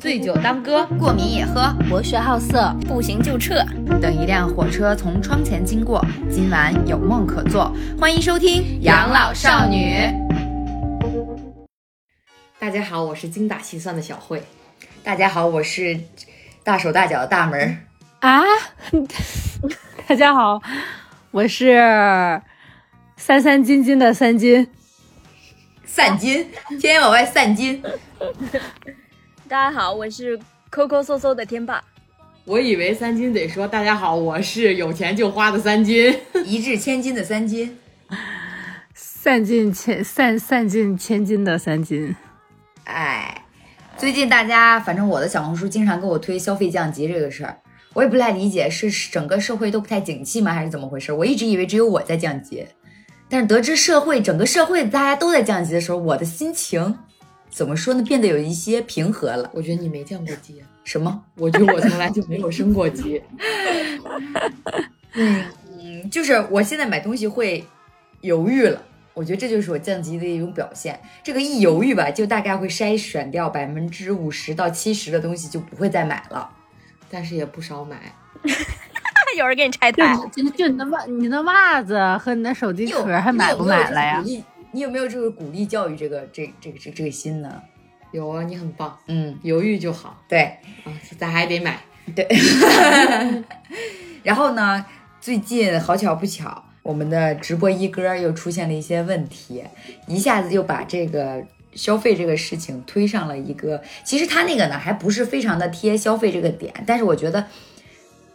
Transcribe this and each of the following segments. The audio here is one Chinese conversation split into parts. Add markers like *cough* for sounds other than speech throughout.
醉酒当歌，过敏也喝，博学好色，不行就撤。等一辆火车从窗前经过，今晚有梦可做。欢迎收听《养老少女》。大家好，我是精打细算的小慧。大家好，我是大手大脚的大门儿。啊，*laughs* 大家好，我是三三斤斤的三斤。散金，天天往外散金。大家好，我是抠抠搜搜的天霸。我以为三金得说大家好，我是有钱就花的三金，*laughs* 一掷千金的三金，散尽千散散尽千金的三金。哎，最近大家反正我的小红书经常给我推消费降级这个事儿，我也不太理解，是整个社会都不太景气吗，还是怎么回事？我一直以为只有我在降级。但是得知社会整个社会大家都在降级的时候，我的心情怎么说呢？变得有一些平和了。我觉得你没降过级。什么？*laughs* 我觉得我从来就没有升过级。嗯嗯，就是我现在买东西会犹豫了。我觉得这就是我降级的一种表现。这个一犹豫吧，就大概会筛选掉百分之五十到七十的东西，就不会再买了。但是也不少买。*laughs* 有人给你拆台，就就你的袜，你的袜子和你的手机壳还买不买了呀？你有没有这个鼓励教育这个这这个这这个心呢？有啊，你很棒。嗯，犹豫就好。对啊，咱还得买。对。*laughs* 然后呢，最近好巧不巧，我们的直播一哥又出现了一些问题，一下子就把这个消费这个事情推上了一个。其实他那个呢，还不是非常的贴消费这个点，但是我觉得。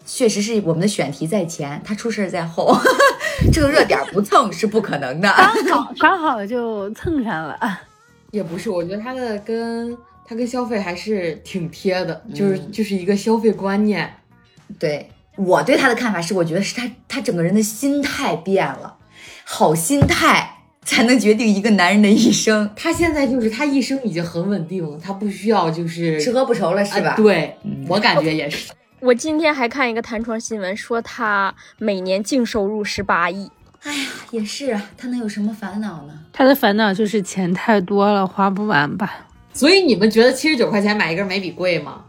确实是我们的选题在前，他出事在后，*laughs* 这个热点不蹭是不可能的。刚好刚好就蹭上了，也不是，我觉得他的跟他跟消费还是挺贴的，就是就是一个消费观念。对我对他的看法是，我觉得是他他整个人的心态变了，好心态才能决定一个男人的一生。他现在就是他一生已经很稳定了，他不需要就是吃喝不愁了，是吧？对，我感觉也是。我今天还看一个弹窗新闻，说他每年净收入十八亿。哎呀，也是啊，他能有什么烦恼呢？他的烦恼就是钱太多了，花不完吧。所以你们觉得七十九块钱买一根眉笔贵吗？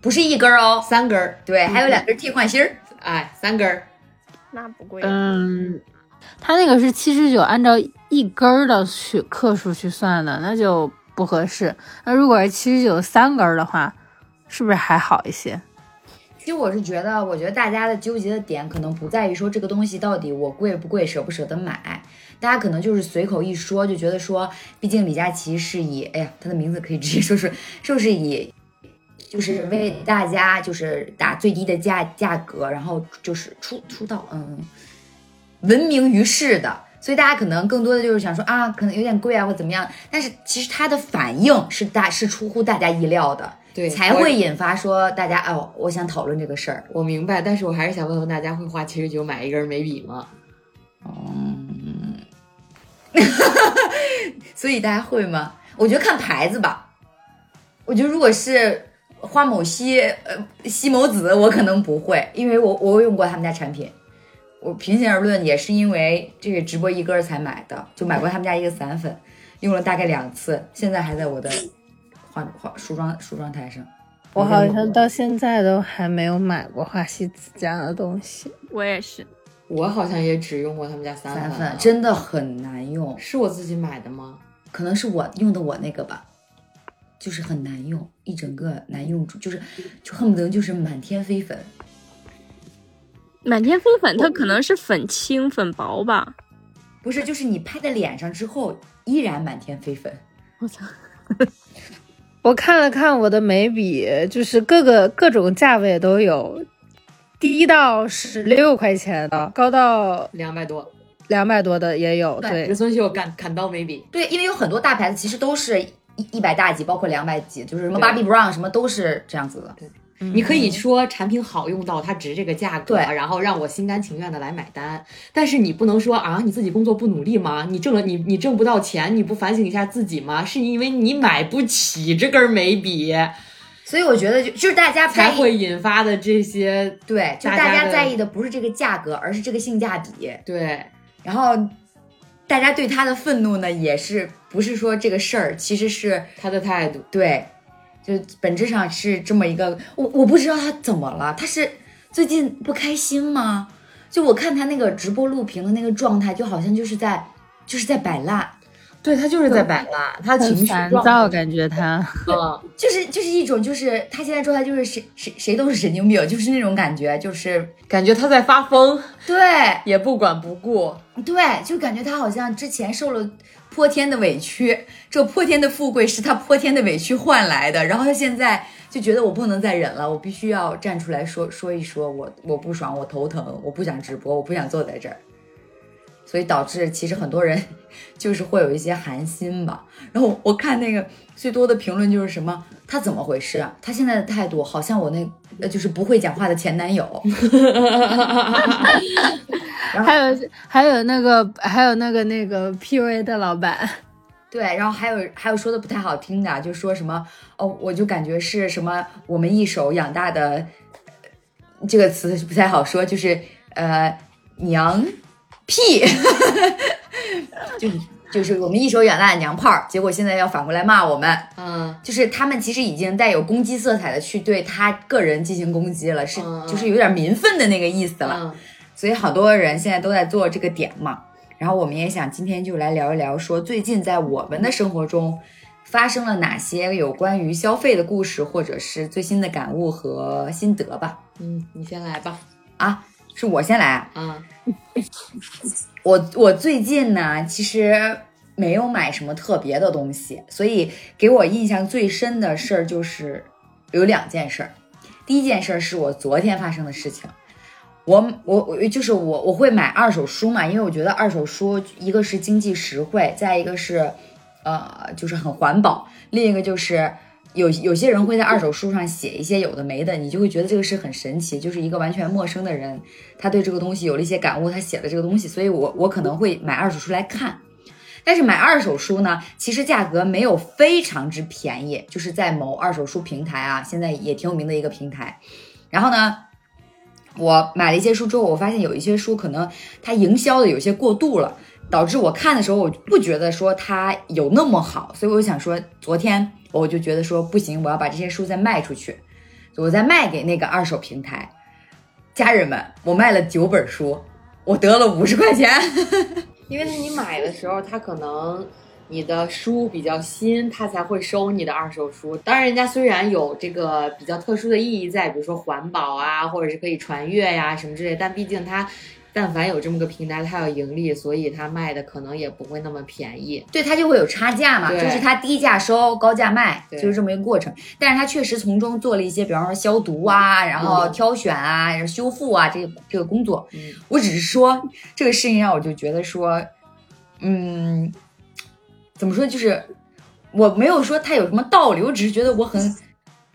不是一根哦，三根。对，还有两根替换芯儿。哎，三根，那不贵。嗯，他那个是七十九，按照一根的去克数去算的，那就不合适。那如果是七十九三根的话，是不是还好一些？其实我是觉得，我觉得大家的纠结的点可能不在于说这个东西到底我贵不贵，舍不舍得买，大家可能就是随口一说，就觉得说，毕竟李佳琦是以，哎呀，他的名字可以直接说是，*laughs* 是不是以，就是为大家就是打最低的价价格，然后就是出出道，嗯，闻名于世的，所以大家可能更多的就是想说啊，可能有点贵啊或怎么样，但是其实他的反应是大是出乎大家意料的。对，才会引发说大家哦，我想讨论这个事儿。我明白，但是我还是想问问大家，会花七十九买一根眉笔吗？嗯，*laughs* 所以大家会吗？我觉得看牌子吧。我觉得如果是花某西呃西某子，我可能不会，因为我我用过他们家产品。我平心而论，也是因为这个直播一根才买的，就买过他们家一个散粉，用了大概两次，现在还在我的。化化梳妆梳妆台上，我好像到现在都还没有买过花西子家的东西。我也是，我好像也只用过他们家散粉，真的很难用。是我自己买的吗？可能是我用的我那个吧，就是很难用，一整个难用住，就是就恨不得就是满天飞粉。满天飞粉，它可能是粉轻粉薄吧？不是，就是你拍在脸上之后依然满天飞粉。我操！我看了看我的眉笔，就是各个各种价位都有，低到十六块钱的，高到两百多，两百多的也有。对，植村秀砍砍刀眉笔。对，因为有很多大牌子其实都是一一百大几，包括两百几，就是什么 Bobbi Brown 什么都是这样子的。对。你可以说产品好用到它值这个价格，然后让我心甘情愿的来买单。但是你不能说啊，你自己工作不努力吗？你挣了你你挣不到钱，你不反省一下自己吗？是因为你买不起这根眉笔，所以我觉得就就是大家才会引发的这些对，就大家在意的不是这个价格，而是这个性价比。对，然后大家对他的愤怒呢，也是不是说这个事儿，其实是他的态度。对。就本质上是这么一个，我我不知道他怎么了，他是最近不开心吗？就我看他那个直播录屏的那个状态，就好像就是在就是在摆烂，对他就是在摆烂，他情绪烦状躁，感觉他嗯，就是就是一种就是他现在状态就是谁谁谁都是神经病，就是那种感觉，就是感觉他在发疯，对也不管不顾。对，就感觉他好像之前受了泼天的委屈，这泼天的富贵是他泼天的委屈换来的，然后他现在就觉得我不能再忍了，我必须要站出来说说一说我我不爽，我头疼，我不想直播，我不想坐在这儿，所以导致其实很多人 *laughs* 就是会有一些寒心吧。然后我看那个最多的评论就是什么，他怎么回事啊？他现在的态度好像我那呃就是不会讲话的前男友。*laughs* 还有还有那个还有那个那个 PUA 的老板，对，然后还有还有说的不太好听的，就说什么哦，我就感觉是什么我们一手养大的，呃这个词不太好说，就是呃娘屁，就是就是我们一手养大的娘炮儿，结果现在要反过来骂我们，嗯，就是他们其实已经带有攻击色彩的去对他个人进行攻击了，是就是有点民愤的那个意思了。嗯所以好多人现在都在做这个点嘛。然后我们也想今天就来聊一聊，说最近在我们的生活中发生了哪些有关于消费的故事，或者是最新的感悟和心得吧。嗯，你先来吧。啊，是我先来啊。啊，*laughs* 我我最近呢，其实没有买什么特别的东西，所以给我印象最深的事儿就是有两件事儿。第一件事儿是我昨天发生的事情。我我我就是我我会买二手书嘛，因为我觉得二手书一个是经济实惠，再一个是呃就是很环保，另一个就是有有些人会在二手书上写一些有的没的，你就会觉得这个是很神奇，就是一个完全陌生的人，他对这个东西有了一些感悟，他写的这个东西，所以我我可能会买二手书来看。但是买二手书呢，其实价格没有非常之便宜，就是在某二手书平台啊，现在也挺有名的一个平台。然后呢，我买了一些书之后，我发现有一些书可能它营销的有些过度了，导致我看的时候我不觉得说它有那么好，所以我想说，昨天我就觉得说不行，我要把这些书再卖出去，我再卖给那个二手平台。家人们，我卖了九本书，我得了五十块钱。*laughs* *laughs* 因为你买的时候，他可能你的书比较新，他才会收你的二手书。当然，人家虽然有这个比较特殊的意义在，比如说环保啊，或者是可以传阅呀、什么之类，但毕竟它。但凡有这么个平台，它要盈利，所以它卖的可能也不会那么便宜。对，它就会有差价嘛，就是它低价收，高价卖，就是这么一个过程。但是它确实从中做了一些，比方说消毒啊，然后嗯挑选啊，然后修复啊，这个这个工作。嗯我只是说这个事情让我就觉得说，嗯，怎么说，就是我没有说它有什么道理，我只是觉得我很。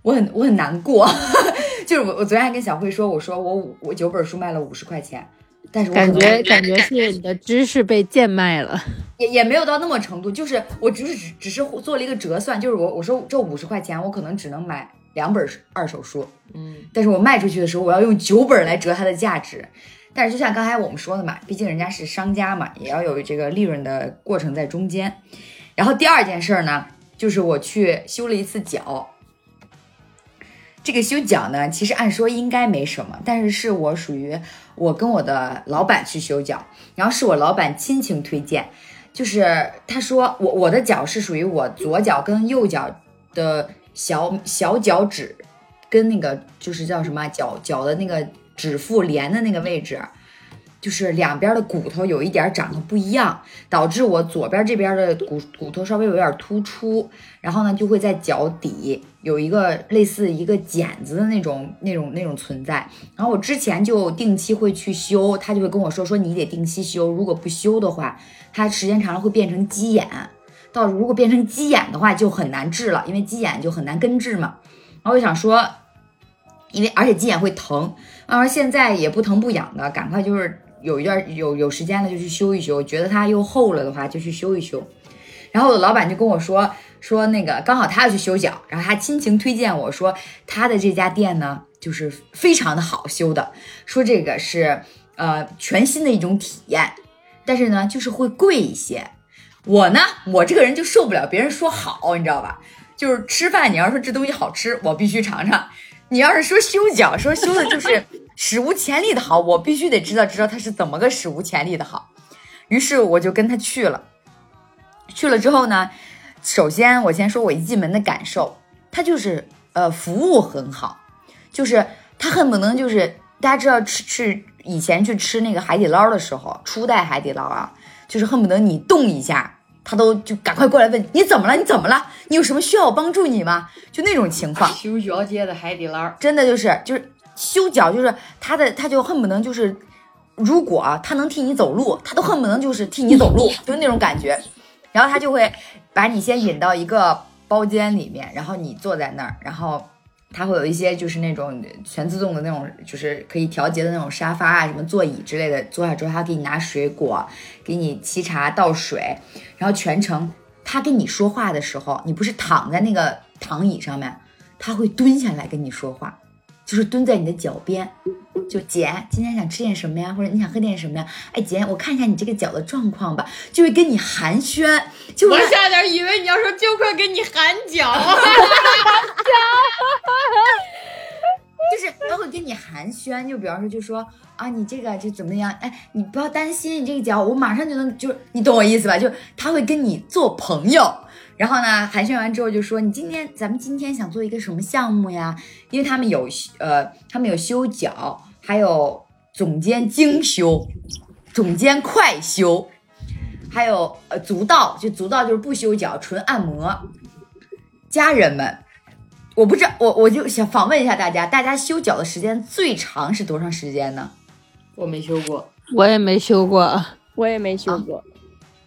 我很我很难过，*laughs* 就是我我昨天还跟小慧说，我说我五我九本书卖了五十块钱，但是我感觉感觉是你的知识被贱卖了。也也没有到那么程度，就是我只是只只是做了一个折算，就是我我说这五十块钱我可能只能买两本二手书，嗯，但是我卖出去的时候我要用九本来折它的价值。但是就像刚才我们说的嘛，毕竟人家是商家嘛，也要有这个利润的过程在中间。然后第二件事儿呢，就是我去修了一次脚。这个修脚呢，其实按说应该没什么，但是是我属于我跟我的老板去修脚，然后是我老板亲情推荐，就是他说我我的脚是属于我左脚跟右脚的小小脚趾跟那个就是叫什么脚脚的那个指腹连的那个位置，就是两边的骨头有一点长得不一样，导致我左边这边的骨骨头稍微有点突出，然后呢就会在脚底有一个类似一个茧子的那种那种那种存在。然后我之前就定期会去修，他就会跟我说说你得定期修，如果不修的话，它时间长了会变成鸡眼。到如果变成鸡眼的话，就很难治了，因为鸡眼就很难根治嘛。然后我就想说，因为而且鸡眼会疼，啊，现在也不疼不痒的，赶快就是有一段有有时间了就去修一修，觉得它又厚了的话就去修一修。然后我的老板就跟我说说那个刚好他要去修脚，然后他亲情推荐我说他的这家店呢就是非常的好修的，说这个是呃全新的一种体验，但是呢就是会贵一些。我呢，我这个人就受不了别人说好，你知道吧？就是吃饭，你要说这东西好吃，我必须尝尝；你要是说修脚，说修的就是史无前例的好，我必须得知道知道他是怎么个史无前例的好。于是我就跟他去了。去了之后呢，首先我先说我一进门的感受，他就是呃服务很好，就是他恨不能就是大家知道吃吃以前去吃那个海底捞的时候，初代海底捞啊，就是恨不得你动一下，他都就赶快过来问你怎么了，你怎么了，你有什么需要我帮助你吗？就那种情况。修 *laughs* 脚街的海底捞，真的就是就是修脚，就是他的他就恨不能就是，如果他能替你走路，他都恨不能就是替你走路，*laughs* 就是那种感觉。然后他就会把你先引到一个包间里面，然后你坐在那儿，然后他会有一些就是那种全自动的那种，就是可以调节的那种沙发啊、什么座椅之类的。坐下之后，他给你拿水果，给你沏茶倒水，然后全程他跟你说话的时候，你不是躺在那个躺椅上面，他会蹲下来跟你说话。就是蹲在你的脚边，就姐，今天想吃点什么呀？或者你想喝点什么呀？哎，姐，我看一下你这个脚的状况吧，就会跟你寒暄。就我差点以为你要说就快跟你喊脚，*laughs* 就是他会跟你寒暄，就比方说，就说啊，你这个就怎么样？哎，你不要担心，你这个脚我马上就能，就是你懂我意思吧？就他会跟你做朋友。然后呢，寒暄完之后就说：“你今天咱们今天想做一个什么项目呀？因为他们有呃，他们有修脚，还有总监精修，总监快修，还有呃足道，就足道就是不修脚，纯按摩。家人们，我不知道，我我就想访问一下大家，大家修脚的时间最长是多长时间呢？我没修过，我也没修过，我也没修过。”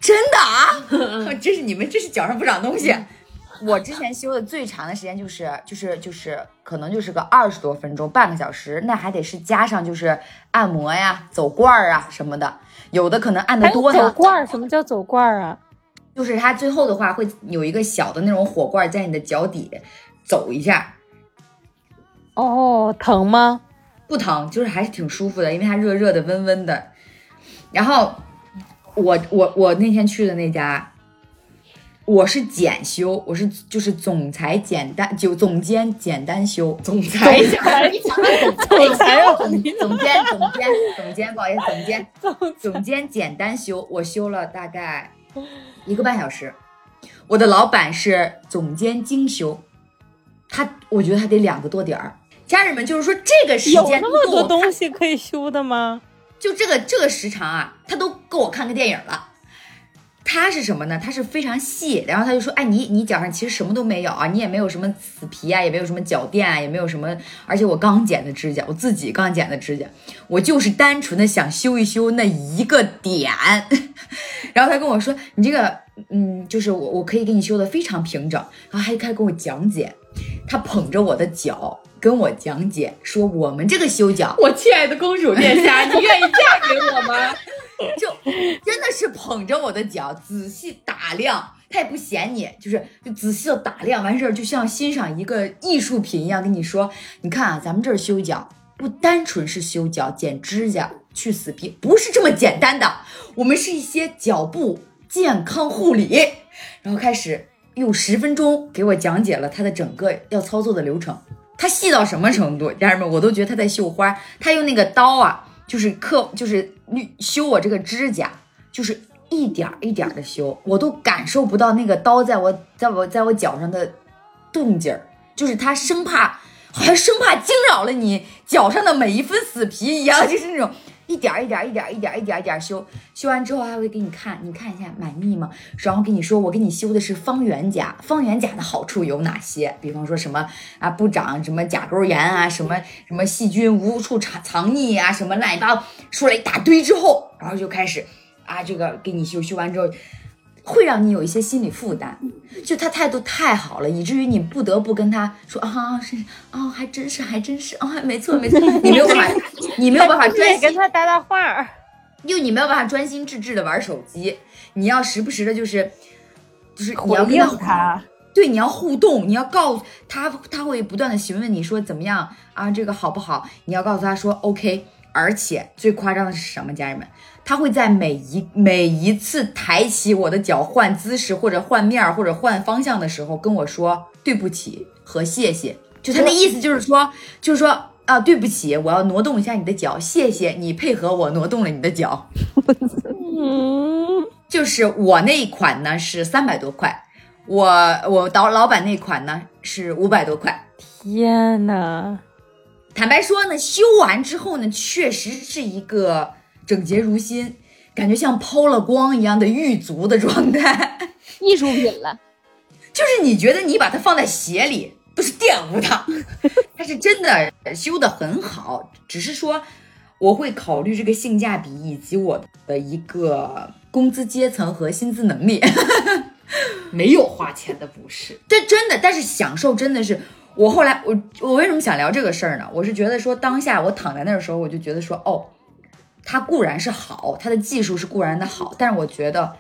真的啊，*laughs* 这是你们这是脚上不长东西。我之前修的最长的时间就是就是就是可能就是个二十多分钟，半个小时，那还得是加上就是按摩呀、走罐儿啊什么的，有的可能按的多。走罐儿？什么叫走罐儿啊？就是它最后的话会有一个小的那种火罐在你的脚底走一下。哦，疼吗？不疼，就是还是挺舒服的，因为它热热的、温温的。然后。我我我那天去的那家，我是检修，我是就是总裁简单就总监简单修，总裁总裁总裁总总监总监总监不好意思总监总监简单修，我修了大概一个半小时。我的老板是总监精修，他我觉得他得两个多点儿。家人们就是说这个时间有那么多东西可以修的吗？就这个这个时长啊，他都够我看个电影了。他是什么呢？他是非常细，然后他就说：“哎，你你脚上其实什么都没有啊，你也没有什么死皮啊，也没有什么脚垫啊，也没有什么，而且我刚剪的指甲，我自己刚剪的指甲，我就是单纯的想修一修那一个点。*laughs* 然后他跟我说：你这个，嗯，就是我我可以给你修的非常平整。然后还开始跟我讲解，他捧着我的脚。”跟我讲解说，我们这个修脚，我亲爱的公主殿下，*laughs* 你愿意嫁给我吗？就真的是捧着我的脚仔细打量，他也不嫌你，就是就仔细的打量完事儿，就像欣赏一个艺术品一样，跟你说，你看啊，咱们这儿修脚不单纯是修脚、剪指甲、去死皮，不是这么简单的，我们是一些脚部健康护理，然后开始用十分钟给我讲解了他的整个要操作的流程。他细到什么程度，家人们，我都觉得他在绣花。他用那个刀啊，就是刻，就是修我这个指甲，就是一点一点的修，我都感受不到那个刀在我在我在我脚上的动静儿，就是他生怕，好像生怕惊扰了你脚上的每一分死皮一样，*laughs* 就是那种。一点一点一点一点一点一点修，修完之后还会给你看，你看一下满意吗？然后跟你说，我给你修的是方圆甲，方圆甲的好处有哪些？比方说什么啊，不长什么甲沟炎啊，什么什么细菌无处藏藏匿啊，什么乱七八糟说了一大堆之后，然后就开始啊，这个给你修，修完之后。会让你有一些心理负担，就他态度太好了，以至于你不得不跟他说啊，是啊，还真是，还真是啊，没错没错，你没有办法，*laughs* 你没有办法专心跟他搭搭话，儿，就你没有办法专心致志的玩手机，你要时不时的，就是就是你要跟他，对，你要互动，你要告诉他，他会不断的询问你说怎么样啊，这个好不好？你要告诉他说 OK。而且最夸张的是什么？家人们，他会在每一每一次抬起我的脚换姿势或者换面儿或者换方向的时候，跟我说对不起和谢谢。就他那意思就是说，就是说啊，对不起，我要挪动一下你的脚，谢谢你配合我挪动了你的脚。嗯，就是我那一款呢是三百多块，我我导老板那款呢是五百多块。天呐，坦白说呢，修完之后呢，确实是一个整洁如新，感觉像抛了光一样的玉足的状态。*laughs* 艺术品了。就是你觉得你把它放在鞋里都是玷污它，*laughs* 它是真的修的很好，只是说我会考虑这个性价比以及我的一个工资阶层和薪资能力。*laughs* 没有花钱的不是。这真的，但是享受真的是我后来我我为什么想聊这个事儿呢？我是觉得说当下我躺在那儿的时候，我就觉得说哦，它固然是好，它的技术是固然的好，但是我觉得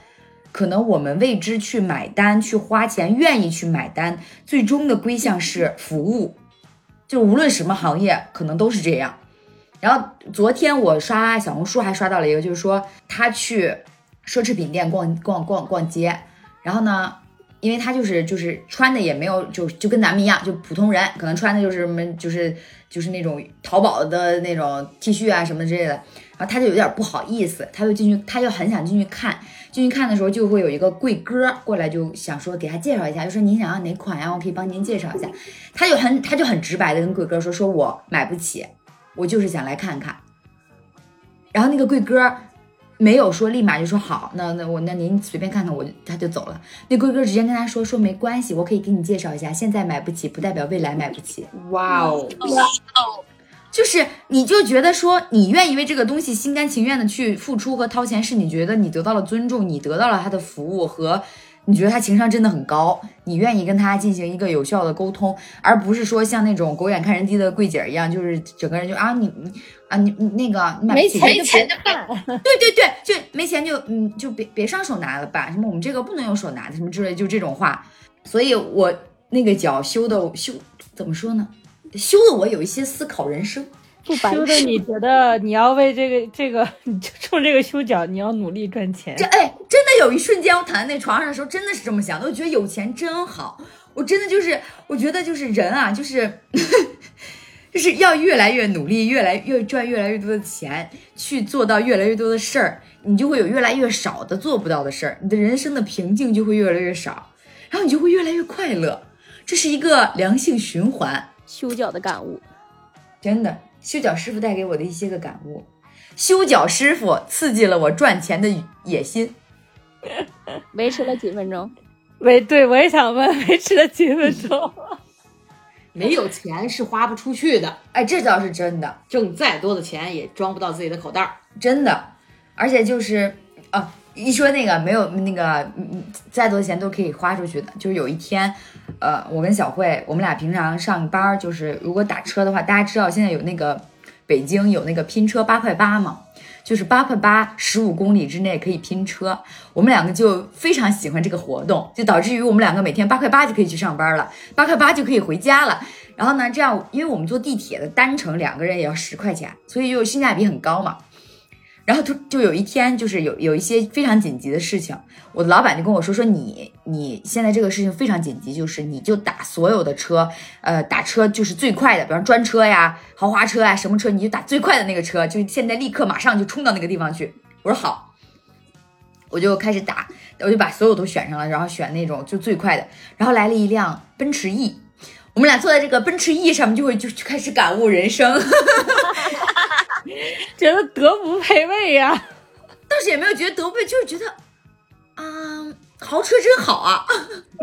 可能我们为之去买单、去花钱、愿意去买单，最终的归向是服务，就无论什么行业，可能都是这样。然后昨天我刷小红书还刷到了一个，就是说他去奢侈品店逛逛逛逛街，然后呢，因为他就是就是穿的也没有就就跟咱们一样，就普通人，可能穿的就是什么就是就是那种淘宝的那种 T 恤啊什么之类的，然后他就有点不好意思，他就进去，他就很想进去看，进去看的时候就会有一个贵哥过来就想说给他介绍一下，就说您想要哪款呀，我可以帮您介绍一下，他就很他就很直白的跟贵哥说，说我买不起，我就是想来看看，然后那个贵哥。没有说立马就说好，那那我那您随便看看，我他就走了。那贵哥直接跟他说说没关系，我可以给你介绍一下，现在买不起不代表未来买不起。哇哦，就是你就觉得说你愿意为这个东西心甘情愿的去付出和掏钱，是你觉得你得到了尊重，你得到了他的服务和你觉得他情商真的很高，你愿意跟他进行一个有效的沟通，而不是说像那种狗眼看人低的柜姐一样，就是整个人就啊你你啊你你那个你没钱就别办。*laughs* 对对对，就没钱就嗯就别别上手拿了吧，什么我们这个不能用手拿的什么之类，就这种话。所以我那个脚修的修怎么说呢？修的我有一些思考人生。不白修的你觉得你要为这个这个，你就冲这个修脚，你要努力赚钱这。哎，真的有一瞬间，我躺在那床上的时候，真的是这么想的。我觉得有钱真好，我真的就是，我觉得就是人啊，就是 *laughs* 就是要越来越努力，越来越赚越来越多的钱，去做到越来越多的事儿，你就会有越来越少的做不到的事儿，你的人生的瓶颈就会越来越少，然后你就会越来越快乐，这是一个良性循环。修脚的感悟。真的，修脚师傅带给我的一些个感悟，修脚师傅刺激了我赚钱的野心。维持了几分钟，维对我也想问，维持了几分钟？*laughs* 没有钱是花不出去的，哎，这倒是真的，挣再多的钱也装不到自己的口袋儿。真的，而且就是啊，一说那个没有那个，嗯嗯，再多的钱都可以花出去的。就是有一天，呃，我跟小慧，我们俩平常上班，就是如果打车的话，大家知道现在有那个北京有那个拼车八块八嘛，就是八块八，十五公里之内可以拼车。我们两个就非常喜欢这个活动，就导致于我们两个每天八块八就可以去上班了，八块八就可以回家了。然后呢，这样因为我们坐地铁的单程两个人也要十块钱，所以就性价比很高嘛。然后就就有一天，就是有有一些非常紧急的事情，我的老板就跟我说说你你现在这个事情非常紧急，就是你就打所有的车，呃，打车就是最快的，比方专车呀、豪华车呀、什么车，你就打最快的那个车，就现在立刻马上就冲到那个地方去。我说好，我就开始打，我就把所有都选上了，然后选那种就最快的，然后来了一辆奔驰 E。我们俩坐在这个奔驰 E 上面，就会就就开始感悟人生。*laughs* 觉得德不配位呀、倒是也没有觉得德不配，就是觉得，啊、豪车真好啊！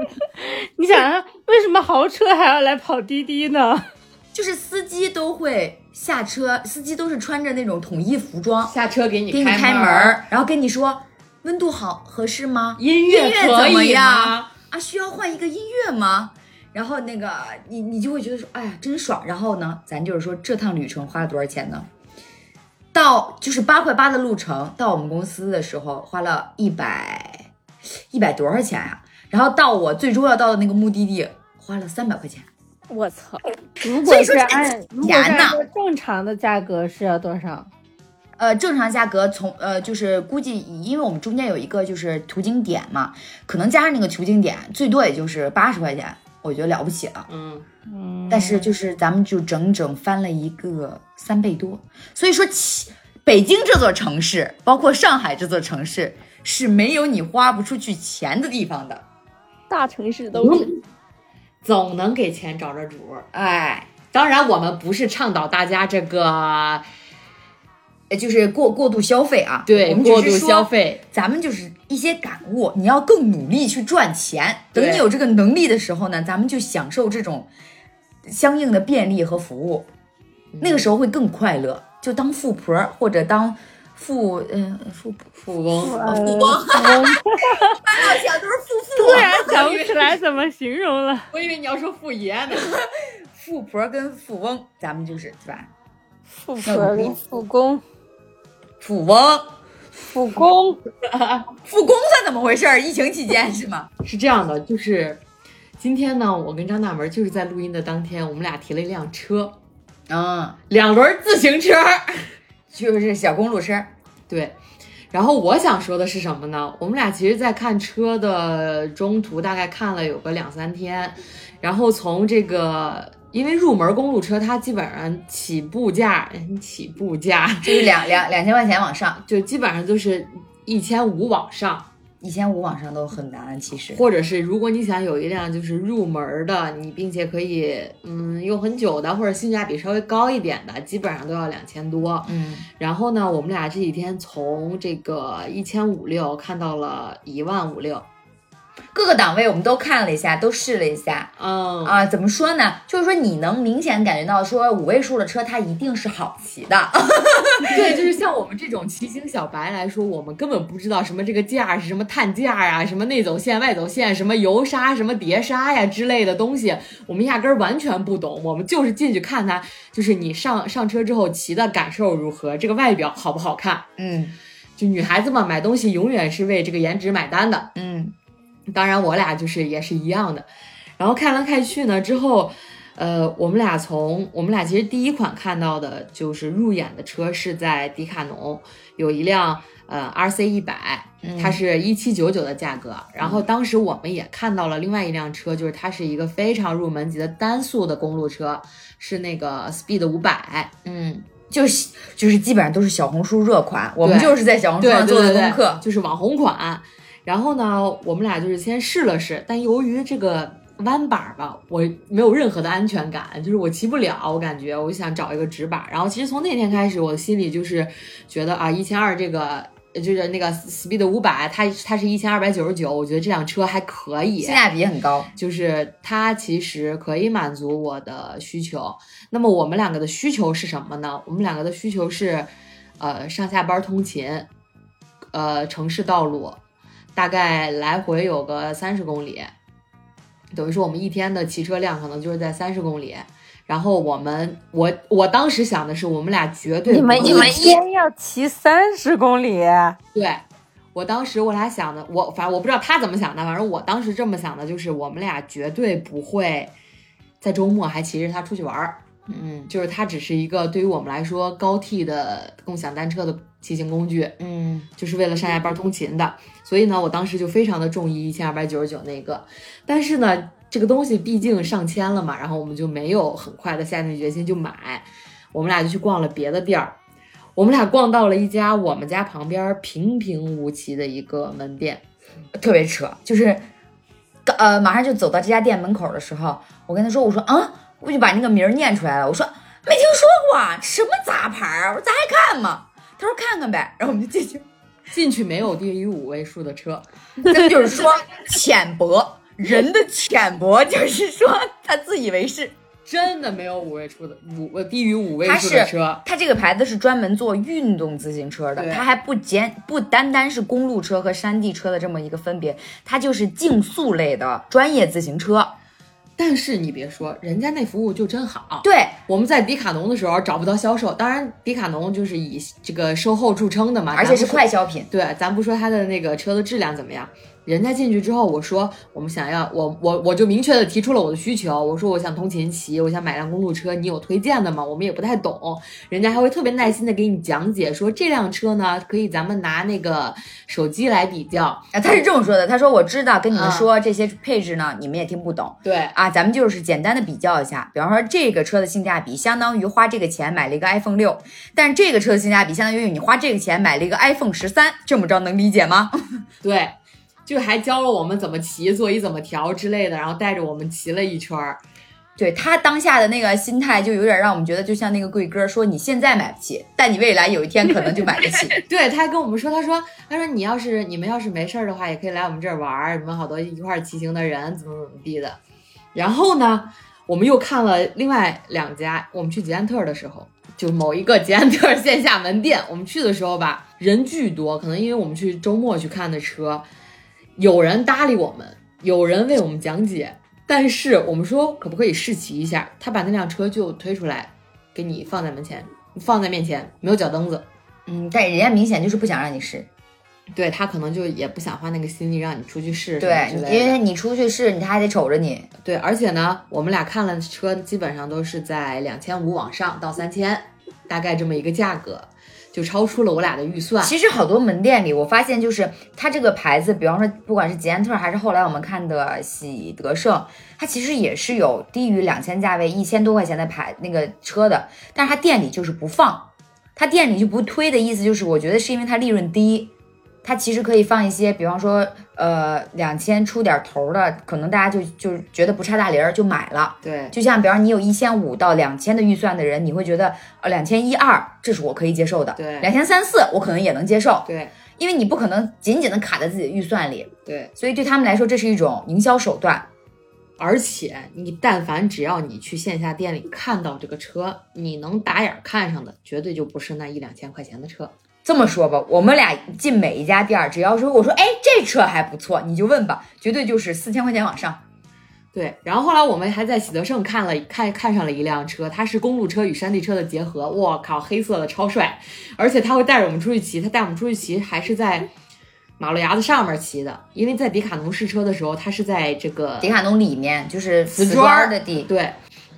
*laughs* 你想啊，为什么豪车还要来跑滴滴呢？就是司机都会下车，司机都是穿着那种统一服装，下车给你给你开门然后跟你说温度好合适吗？音乐可以怎么样？啊，需要换一个音乐吗？然后那个你你就会觉得说，哎呀，真爽。然后呢，咱就是说这趟旅程花了多少钱呢？到就是八块八的路程到我们公司的时候花了一百一百多少钱呀、然后到我最终要到的那个目的地花了三百块钱。我操！如果是按如果正常的价格是要多少？呃，正常价格从呃就是估计，因为我们中间有一个就是途经点嘛，可能加上那个途经点，最多也就是八十块钱，我觉得了不起了。嗯，嗯，但是就是咱们就整整翻了一个三倍多，所以说其北京这座城市，包括上海这座城市是没有你花不出去钱的地方的。大城市都是。总能给钱找着主儿。哎，当然，我们不是倡导大家这个呃就是过过度消费啊，对过度消费。咱们就是一些感悟，你要更努力去赚钱。等你有这个能力的时候呢，咱们就享受这种相应的便利和服务，那个时候会更快乐。就当富婆或者当富嗯、富富翁，富翁，*laughs* 富富。突然想不起来怎么形容了。*laughs* 我以为你要说富爷呢。*laughs* 富婆跟富翁，咱们就是对吧？富婆跟富公，富翁、富公，富公算怎么回事儿？疫情期间是吗？是这样的，就是今天呢，我跟张大门就是在录音的当天，我们俩提了一辆车，嗯，两轮自行车。就是小公路车。对，然后我想说的是什么呢？我们俩其实，在看车的中途，大概看了有个两三天，然后从这个。因为入门公路车，它基本上起步价，起步价就是两两两千块钱往上，就基本上就是一千五往上，一千五往上都很难。其实，或者是如果你想有一辆就是入门的，你并且可以嗯用很久的，或者性价比稍微高一点的，基本上都要两千多。嗯，然后呢，我们俩这几天从这个一千五六看到了一万五六，各个档位我们都看了一下，都试了一下。嗯啊，怎么说呢？就是说你能明显感觉到，说五位数的车它一定是好骑的。*laughs* 对，就是像我们这种骑行小白来说，我们根本不知道什么这个架是什么碳架啊，什么内走线、外走线，什么油刹、什么碟刹呀之类的东西，我们压根儿完全不懂。我们就是进去看它，就是你上 *laughs* 上车之后骑的感受如何，这个外表好不好看。嗯就女孩子嘛，买东西永远是为这个颜值买单的。嗯当然，我俩就是也是一样的。然后看来看去呢，之后，呃，我们俩从我们俩其实第一款看到的就是入眼的车是在迪卡侬有一辆呃 RC 一百，它是一七九九的价格。然后当时我们也看到了另外一辆车，就是它是一个非常入门级的单速的公路车，是那个 Speed 五百。嗯，就是就是基本上都是小红书热款，我们就是在小红书上做的功课。就是网红款。然后呢，我们俩就是先试了试，但由于这个弯把儿吧，我没有任何的安全感，就是我骑不了，我感觉我就想找一个直把儿。然后其实从那天开始，我的心里就是觉得啊，一千二这个。就是那个 Speed 五百，它它是一千二百九十九，我觉得这辆车还可以，性价比很高。就是它其实可以满足我的需求。那么我们两个的需求是什么呢？我们两个的需求是，呃，上下班通勤，呃，城市道路，大概来回有个三十公里，等于说我们一天的骑车量可能就是在三十公里。然后我们，我我当时想的是，我们俩绝对你们你们一天要骑三十公里，对，我当时我俩想的，我反正我不知道他怎么想的，反正我当时这么想的，就是我们俩绝对不会在周末还骑着它出去玩儿，嗯就是它只是一个对于我们来说高替的共享单车的骑行工具，嗯就是为了上下班通勤的。所以呢，我当时就非常的中意一千二百九十九那个，但是呢，这个东西毕竟上千了嘛，然后我们就没有很快的下定决心就买，我们俩就去逛了别的店儿。我们俩逛到了一家我们家旁边平平无奇的一个门店，特别扯，就是，呃，马上就走到这家店门口的时候，我跟他说，我说啊，我就把那个名儿念出来了，我说没听说过啊，什么杂牌儿啊？我说咱还看吗？他说看看呗，然后我们就进去。*laughs* 进去没有低于五位数的车，这就是说浅薄，人的浅薄就是说他自以为是。*laughs* 真的没有五位数的五呃低于五位数的是车。它这个牌子是专门做运动自行车的，对它还不简不单单是公路车和山地车的这么一个分别，它就是竞速类的专业自行车。但是你别说，人家那服务就真好。对，我们在迪卡侬的时候找不到销售，当然迪卡侬就是以这个售后著称的嘛，而且是快消品。对，咱不说它的那个车的质量怎么样，人家进去之后，我说我们想要，我我我就明确的提出了我的需求，我说我想通勤骑，我想买辆公路车，你有推荐的吗？我们也不太懂，人家还会特别耐心的给你讲解，说这辆车呢可以咱们拿那个手机来比较，啊，他是这么说的，他说我知道跟你们啊说这些配置呢，你们也听不懂。对。啊，咱们就是简单的比较一下，比方说这个车的性价比相当于花这个钱买了一个 iPhone 六，但是这个车的性价比相当于你花这个钱买了一个 iPhone 十三，这么着能理解吗？*laughs* 对，就还教了我们怎么骑，座椅怎么调之类的，然后带着我们骑了一圈儿。对他当下的那个心态，就有点让我们觉得，就像那个贵哥说，你现在买不起，但你未来有一天可能就买得起。*laughs* 对，他还跟我们说，他说，他说你要是你们要是没事儿的话，也可以来我们这儿玩儿，你们好多一块儿骑行的人，怎么怎么地的。然后呢，我们又看了另外两家，我们去捷安特的时候，就某一个捷安特线下门店，我们去的时候吧，人巨多，可能因为我们去周末去看的车，有人搭理我们，有人为我们讲解，但是我们说可不可以试骑一下，他把那辆车就推出来，给你放在门前，放在面前，没有脚蹬子。嗯，但人家明显就是不想让你试，对他可能就也不想花那个心力让你出去试，对，因为你出去试，你他还得瞅着你。对，而且呢，我们俩看了车，基本上都是在两千五往上到三千，大概这么一个价格，就超出了我俩的预算。其实好多门店里，我发现就是它这个牌子，比方说不管是捷安特还是后来我们看的喜德盛，它其实也是有低于两千价位一千多块钱的牌那个车的，但是它店里就是不放，它店里就不推的意思就是，我觉得是因为它利润低。它其实可以放一些，比方说，呃，两千出点头的，可能大家就就觉得不差大零儿就买了。对就像比方你有一千五到两千的预算的人，你会觉得呃两千一二这是我可以接受的，对两千三四我可能也能接受，对因为你不可能紧紧的卡在自己的预算里，对，所以对他们来说这是一种营销手段。而且你但凡只要你去线下店里看到这个车，你能打眼看上的，绝对就不是那一两千块钱的车。这么说吧，我们俩进每一家店儿，只要说我说哎这车还不错，你就问吧，绝对就是四千块钱往上。对，然后后来我们还在喜德盛看了看看上了一辆车，它是公路车与山地车的结合，我靠，黑色的超帅，而且他会带着我们出去骑，他带我们出去骑还是在马路牙子上面骑的，因为在迪卡侬试车的时候，他是在这个迪卡侬里面就是瓷砖的地，对，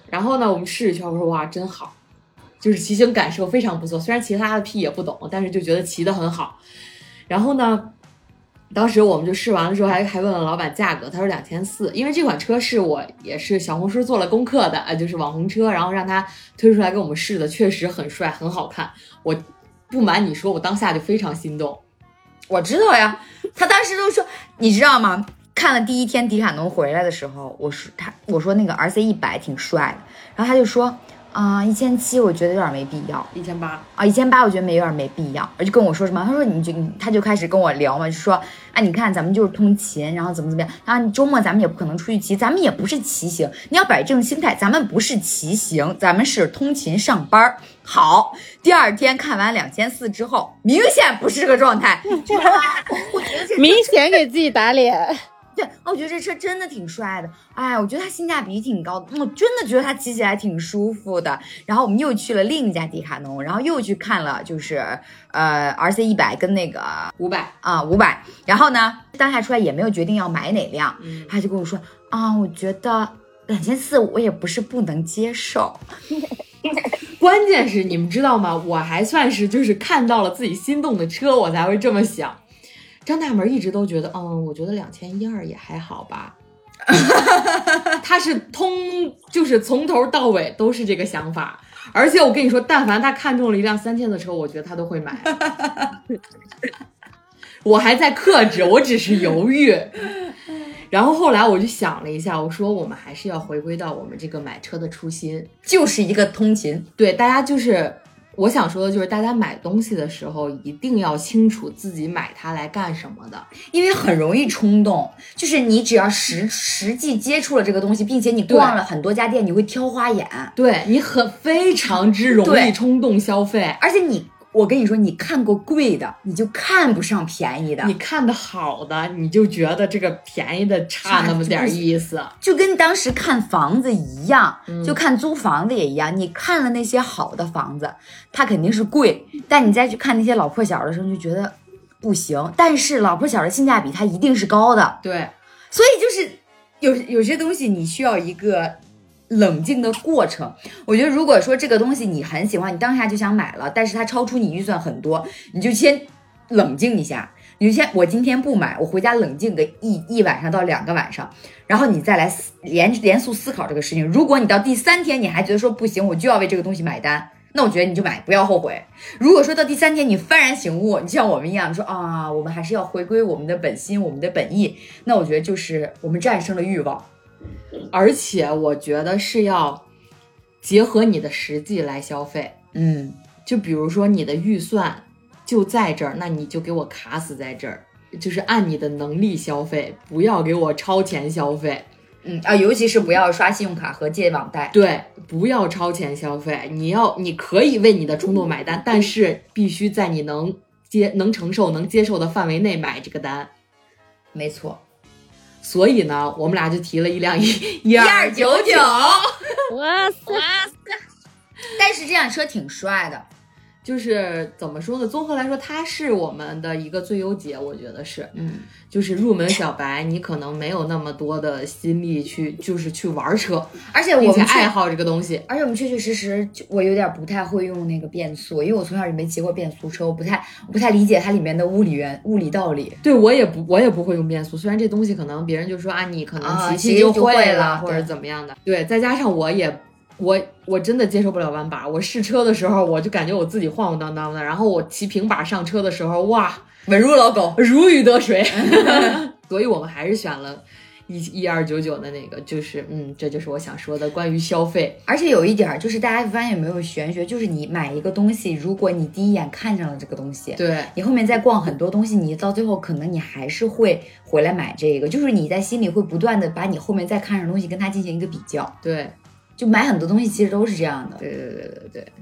然后呢，我们试一圈，我说哇，真好，就是骑行感受非常不错。虽然其他的屁也不懂，但是就觉得骑得很好。然后呢，当时我们就试完了之后还，还问了老板价格，他说两千四，因为这款车是我也是小红书做了功课的，啊，就是网红车，然后让他推出来给我们试的，确实很帅，很好看。我不瞒你说，我当下就非常心动。我知道呀，他当时都说，你知道吗？看了第一天迪卡侬回来的时候，我说他我说那个 R C 一百挺帅的，然后他就说啊一千七我觉得有点没必要一千八，啊一千八我觉得没有点没必要，而就跟我说什么，他说你就他就开始跟我聊嘛，就说啊你看咱们就是通勤，然后怎么怎么样，然后你周末咱们也不可能出去骑，咱们也不是骑行，你要摆正心态，咱们不是骑行，咱们是通勤上班儿。好，第二天看完两千四之后，明显不是这个状态，我觉得明显给自己打脸。对，我觉得这车真的挺帅的，哎，我觉得它性价比挺高的，我真的觉得它骑起来挺舒服的。然后我们又去了另一家迪卡侬，然后又去看了，就是呃 R C 一百跟那个五百，啊五百。然后呢，当下出来也没有决定要买哪辆，嗯，他就跟我说啊，我觉得两千四我也不是不能接受。*laughs* 关键是你们知道吗？我还算是就是看到了自己心动的车，我才会这么想。张大门一直都觉得，嗯，我觉得两千一二也还好吧。*laughs* 他是通，就是从头到尾都是这个想法。而且我跟你说，但凡他看中了一辆三千的车，我觉得他都会买。*laughs* 我还在克制，我只是犹豫。*laughs* 然后后来我就想了一下，我说我们还是要回归到我们这个买车的初心。就是一个通勤，对，大家就是我想说的，就是大家买东西的时候一定要清楚自己买它来干什么的。因为很容易冲动，就是你只要实实际接触了这个东西，并且你逛了很多家店，你会挑花眼。对你很非常之容易冲动消费。而且你，我跟你说，你看过贵的，你就看不上便宜的。你看的好的，你就觉得这个便宜的差那么点儿意思。就跟当时看房子一样，嗯就看租房子也一样。你看了那些好的房子，它肯定是贵，但你再去看那些老破小的时候，你就觉得不行，但是老破小的性价比它一定是高的，对，所以就是有有些东西你需要一个冷静的过程。我觉得如果说这个东西你很喜欢，你当下就想买了，但是它超出你预算很多，你就先冷静一下。你就先我今天不买，我回家冷静个一一晚上到两个晚上，然后你再来思连严肃思考这个事情。如果你到第三天你还觉得说不行，我就要为这个东西买单，那我觉得你就买，不要后悔。如果说到第三天你幡然醒悟，你像我们一样说啊，我们还是要回归我们的本心，我们的本意，那我觉得就是我们战胜了欲望。而且我觉得是要结合你的实际来消费。嗯，就比如说你的预算就在这儿，那你就给我卡死在这儿，就是按你的能力消费，不要给我超前消费。嗯啊，尤其是不要刷信用卡和借网贷。对，不要超前消费。你要，你可以为你的冲动买单，但是必须在你能接、能承受、能接受的范围内买这个单。没错，所以呢，我们俩就提了一辆一 *laughs* 一二九九。哇塞！但是这辆车挺帅的。就是怎么说呢？综合来说，它是我们的一个最优解，我觉得是。嗯，就是入门小白，你可能没有那么多的心力去，就是去玩车，而且我们爱好这个东西。而且我们确确实实，就我有点不太会用那个变速，因为我从小就没骑过变速车，我不太我不太理解它里面的物理原物理道理。对我也不，我也不会用变速。虽然这东西可能别人就说啊，你可能啊骑就骑就会会了或者怎么样的。对，再加上我也。我我真的接受不了弯把，我试车的时候我就感觉我自己晃晃荡荡的，然后我骑平把上车的时候，哇，稳如老狗。如鱼得水。*laughs* 所以我们还是选了一一二九九的那个，就是嗯，这就是我想说的关于消费。而且有一点儿，就是大家发现有没有玄学，就是你买一个东西，如果你第一眼看上了这个东西，对你后面再逛很多东西，你到最后可能你还是会回来买这个，就是你在心里会不断的把你后面再看上的东西跟它进行一个比较，对就买很多东西其实都是这样的，对对对对对，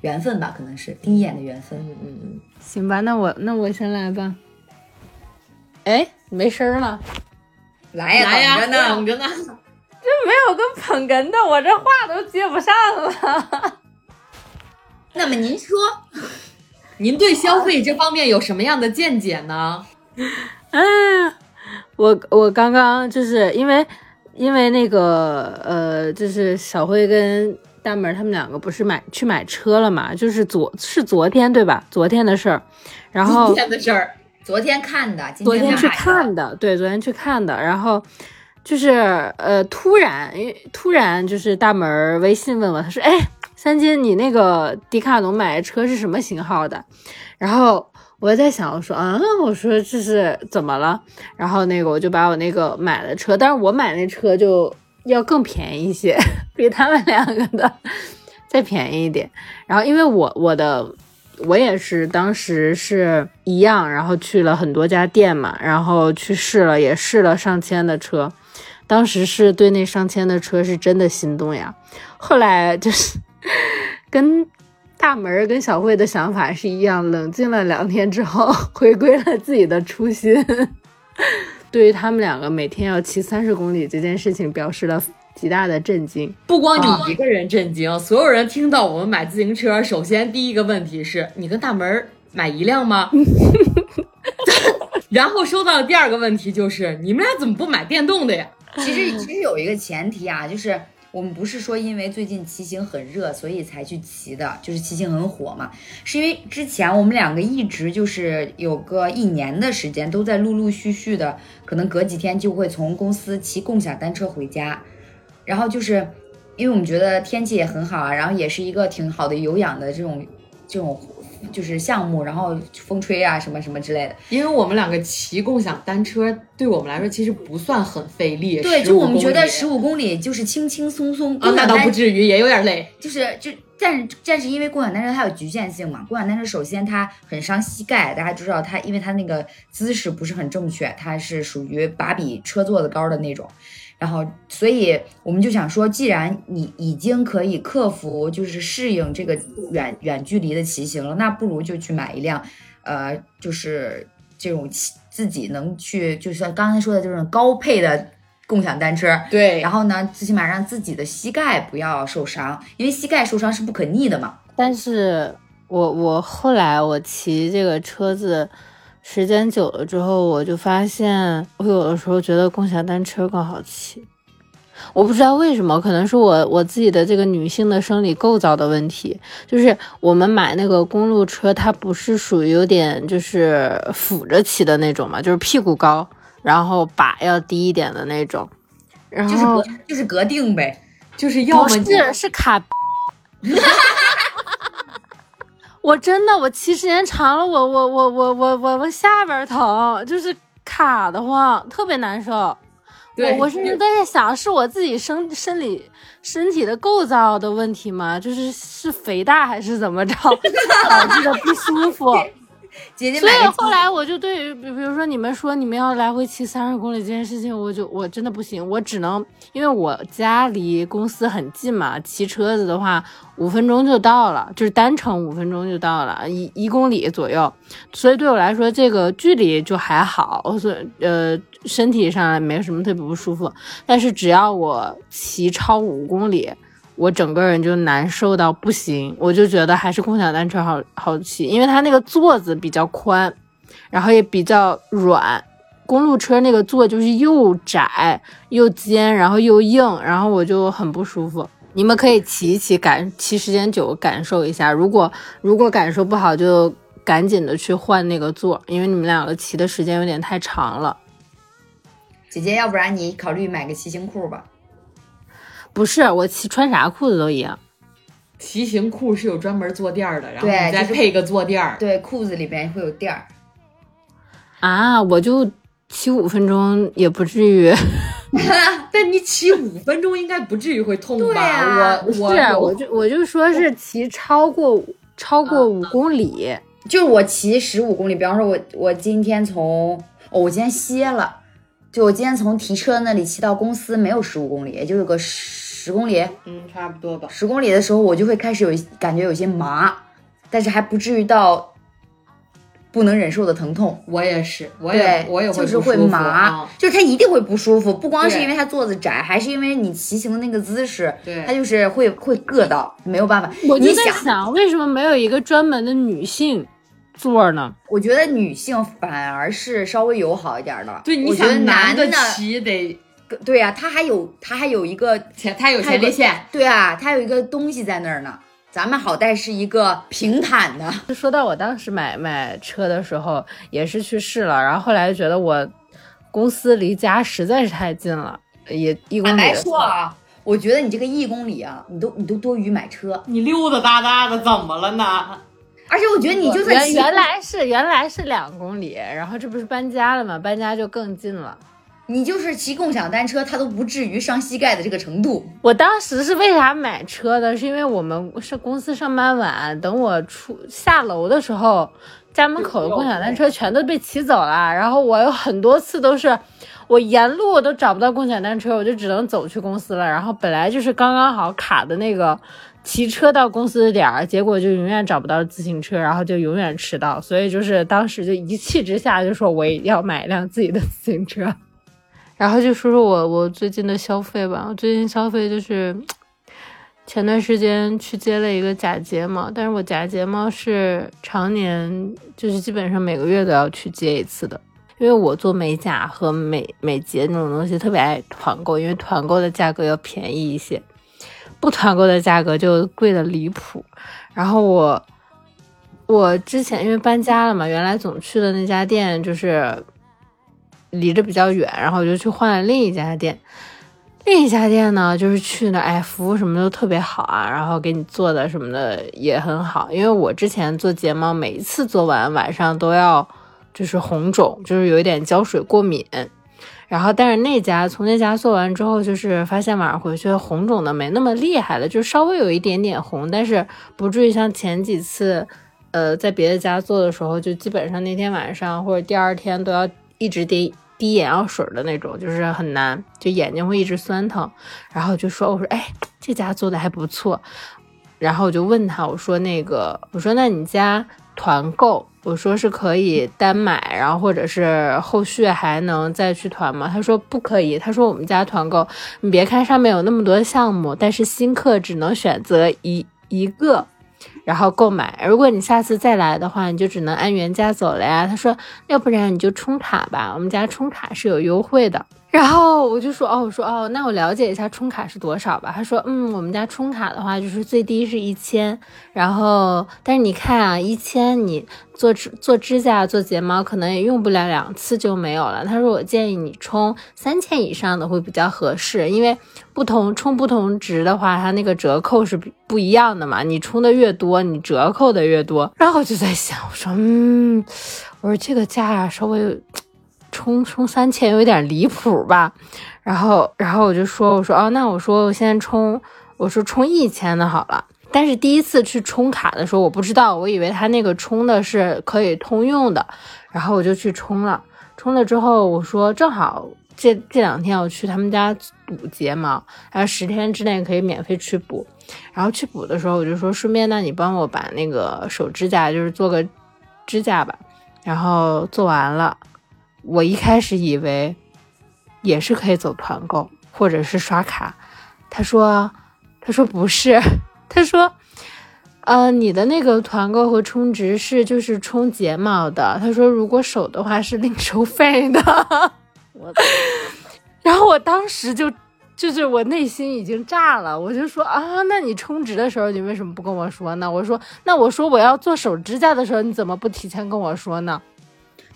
缘分吧，可能是第一眼的缘分。嗯嗯嗯，行吧，那我那我先来吧。哎，没声儿了，来呀，来呀，等着呢。等着呢。没有个捧哏的，我这话都接不上了。*laughs* 那么您说，您对消费这方面有什么样的见解呢？嗯，我我刚刚就是因为因为那个呃，就是小辉跟大门他们两个不是买去买车了嘛，就是昨是昨天对吧？昨天的事儿，然后今天的事儿，昨天看的，今昨天去看的，对，昨天去看的，然后就是呃，突然，因为突然就是大门微信问我，他说：“哎，三金，你那个迪卡侬买的车是什么型号的？”然后我在想，我说，嗯，我说这是怎么了？然后那个我就把我那个买的车，但是我买那车就要更便宜一些，*laughs* 比他们两个的再便宜一点。然后因为我我的我也是当时是一样，然后去了很多家店嘛，然后去试了，也试了上千的车。当时是对那上千的车是真的心动呀，后来就是 *laughs* 跟大门儿跟小慧的想法是一样，冷静了两天之后，*laughs* 回归了自己的初心。*laughs* 对于他们两个每天要骑三十公里这件事情，表示了极大的震惊。不光你一个人震惊，所有人听到我们买自行车，首先第一个问题是你跟大门儿买一辆吗？*laughs* 然后收到的第二个问题就是你们俩怎么不买电动的呀？其实其实有一个前提啊，就是我们不是说因为最近骑行很热，所以才去骑的，就是骑行很火嘛，是因为之前我们两个一直就是有个一年的时间都在陆陆续续的，可能隔几天就会从公司骑共享单车回家，然后就是因为我们觉得天气也很好啊，然后也是一个挺好的有氧的这种这种就是项目，然后风吹啊什么什么之类的。因为我们两个骑共享单车，对我们来说其实不算很费力。对，就我们觉得十五公里就是轻轻松松啊，那倒不至于，也有点累。就是就但是但是因为共享单车它有局限性嘛，共享单车首先它很伤膝盖，大家知道它因为它那个姿势不是很正确，它是属于把比车座子高的那种。然后，所以我们就想说，既然你已经可以克服，就是适应这个远远距离的骑行了，那不如就去买一辆，呃，就是这种骑自己能去，就像刚才说的这种高配的共享单车。对然后呢，最起码让自己的膝盖不要受伤，因为膝盖受伤是不可逆的嘛。但是我我后来我骑这个车子时间久了之后，我就发现，我有的时候觉得共享单车更好骑。我不知道为什么，可能是我我自己的这个女性的生理构造的问题。就是我们买那个公路车，它不是属于有点就是俯着骑的那种嘛，就是屁股高，然后把要低一点的那种。然后就是后就是格定呗。就是要不么你是是卡。*laughs* 我真的，我骑时间长了，我我我我我我我下边疼，就是卡的慌，特别难受。我我甚至都在想，是我自己身身体身体的构造的问题吗？就是是肥大还是怎么着 *laughs* *laughs* 导致的不舒服？所以姐姐买个后来我就对于，比比如说你们说你们要来回骑三十公里这件事情，我就我真的不行，我只能因为我家离公司很近嘛，骑车子的话五分钟就到了，就是单程五分钟就到了，一一公里左右，所以对我来说这个距离就还好，所以呃身体上没什么特别不舒服，但是只要我骑超五公里。我整个人就难受到不行，我就觉得还是共享单车好好骑，因为它那个座子比较宽，然后也比较软。公路车那个座就是又窄又尖，然后又硬，然后我就很不舒服。你们可以骑一骑，感骑时间久感受一下。如果如果感受不好，就赶紧的去换那个座，因为你们两个骑的时间有点太长了。姐姐，要不然你考虑买个骑行裤吧。不是我骑穿啥裤子都一样。骑行裤是有专门坐垫儿的，然后你再配个坐垫儿。对，裤子里边会有垫儿。啊，我就骑五分钟也不至于。*laughs* *laughs* 但你骑五分钟应该不至于会痛吧？对啊我我是，啊我就我就说是骑超过超过五公里，就是我骑十五公里，比方说我我今天从哦，我今天歇了，就我今天从提车那里骑到公司没有十五公里，也就有个十公里。嗯，差不多吧。十公里的时候，我就会开始有感觉有些麻，但是还不至于到不能忍受的疼痛。我也是，我对也，我也就是会不舒服麻，啊就是它一定会不舒服，不光是因为它座子窄，还是因为你骑行的那个姿势，对它就是会会硌到，没有办法。我就在你想，想，为什么没有一个专门的女性座呢？我觉得女性反而是稍微友好一点的。对，你我觉得想男的，骑得对呀、他还有他还有一个，前，他有他有个前列腺，对啊，他有一个东西在那儿呢。咱们好歹是一个平坦的，*laughs* 说到我当时买买车的时候，也是去试了，然后后来觉得我公司离家实在是太近了，也一公里坦白说啊，我觉得你这个一公里啊，你都你都多余买车，你溜达哒哒的怎么了呢？而且我觉得你就算原原来是原来是两公里，然后这不是搬家了吗？搬家就更近了。你就是骑共享单车，它都不至于伤膝盖的这个程度。我当时是为啥买车的？是因为我们是公司上班晚，等我出下楼的时候，家门口的共享单车全都被骑走了。然后我有很多次都是，我沿路我都找不到共享单车，我就只能走去公司了。然后本来就是刚刚好卡的那个骑车到公司的点儿，结果就永远找不到自行车，然后就永远迟到。所以就是当时就一气之下就说我也要买一辆自己的自行车。然后就说说我我最近的消费吧，我最近消费就是前段时间去接了一个假睫毛，但是我假睫毛是常年就是基本上每个月都要去接一次的，因为我做美甲和美美睫那种东西特别爱团购，因为团购的价格要便宜一些，不团购的价格就贵的离谱。然后我我之前因为搬家了嘛，原来总去的那家店就是离着比较远，然后我就去换了另一家店。另一家店呢，就是去那，哎，服务什么都特别好啊，然后给你做的什么的也很好。因为我之前做睫毛，每一次做完晚上都要就是红肿，就是有一点胶水过敏。然后，但是那家从那家做完之后，就是发现晚上回去红肿的没那么厉害了，就稍微有一点点红，但是不至于像前几次，呃，在别的家做的时候，就基本上那天晚上或者第二天都要一直滴滴眼药水的那种，就是很难，就眼睛会一直酸疼。然后就说，我说，哎，这家做的还不错。然后我就问他，我说那个，我说那你家团购，我说是可以单买，然后或者是后续还能再去团吗？他说不可以，他说我们家团购，你别看上面有那么多项目，但是新客只能选择一一个。然后购买。如果你下次再来的话，你就只能按原价走了呀。他说，要不然你就充卡吧，我们家充卡是有优惠的。然后我就说，哦，我说哦，那我了解一下充卡是多少吧。他说，嗯，我们家充卡的话就是最低是一千，然后但是你看啊，一千你做指做指甲做睫毛可能也用不了两次就没有了。他说我建议你充三千以上的会比较合适，因为不同充不同值的话，它那个折扣是不一样的嘛。你充的越多，你折扣的越多。然后我就在想，我说，嗯，我说这个价稍微。充充三千有点离谱吧，然后然后我就说我说哦那我说我现在充我说充一千的好了，但是第一次去充卡的时候我不知道，我以为他那个充的是可以通用的，然后我就去充了，充了之后我说正好这这两天我去他们家补睫毛，然后十天之内可以免费去补，然后去补的时候我就说顺便那你帮我把那个手指甲就是做个指甲吧，然后做完了。我一开始以为也是可以走团购或者是刷卡，他说他说不是，他说呃你的那个团购和充值是就是充睫毛的，他说如果手的话是另收费的。我，然后我当时就就是我内心已经炸了，我就说啊，那你充值的时候你为什么不跟我说呢？我说那我说我要做手指甲的时候你怎么不提前跟我说呢？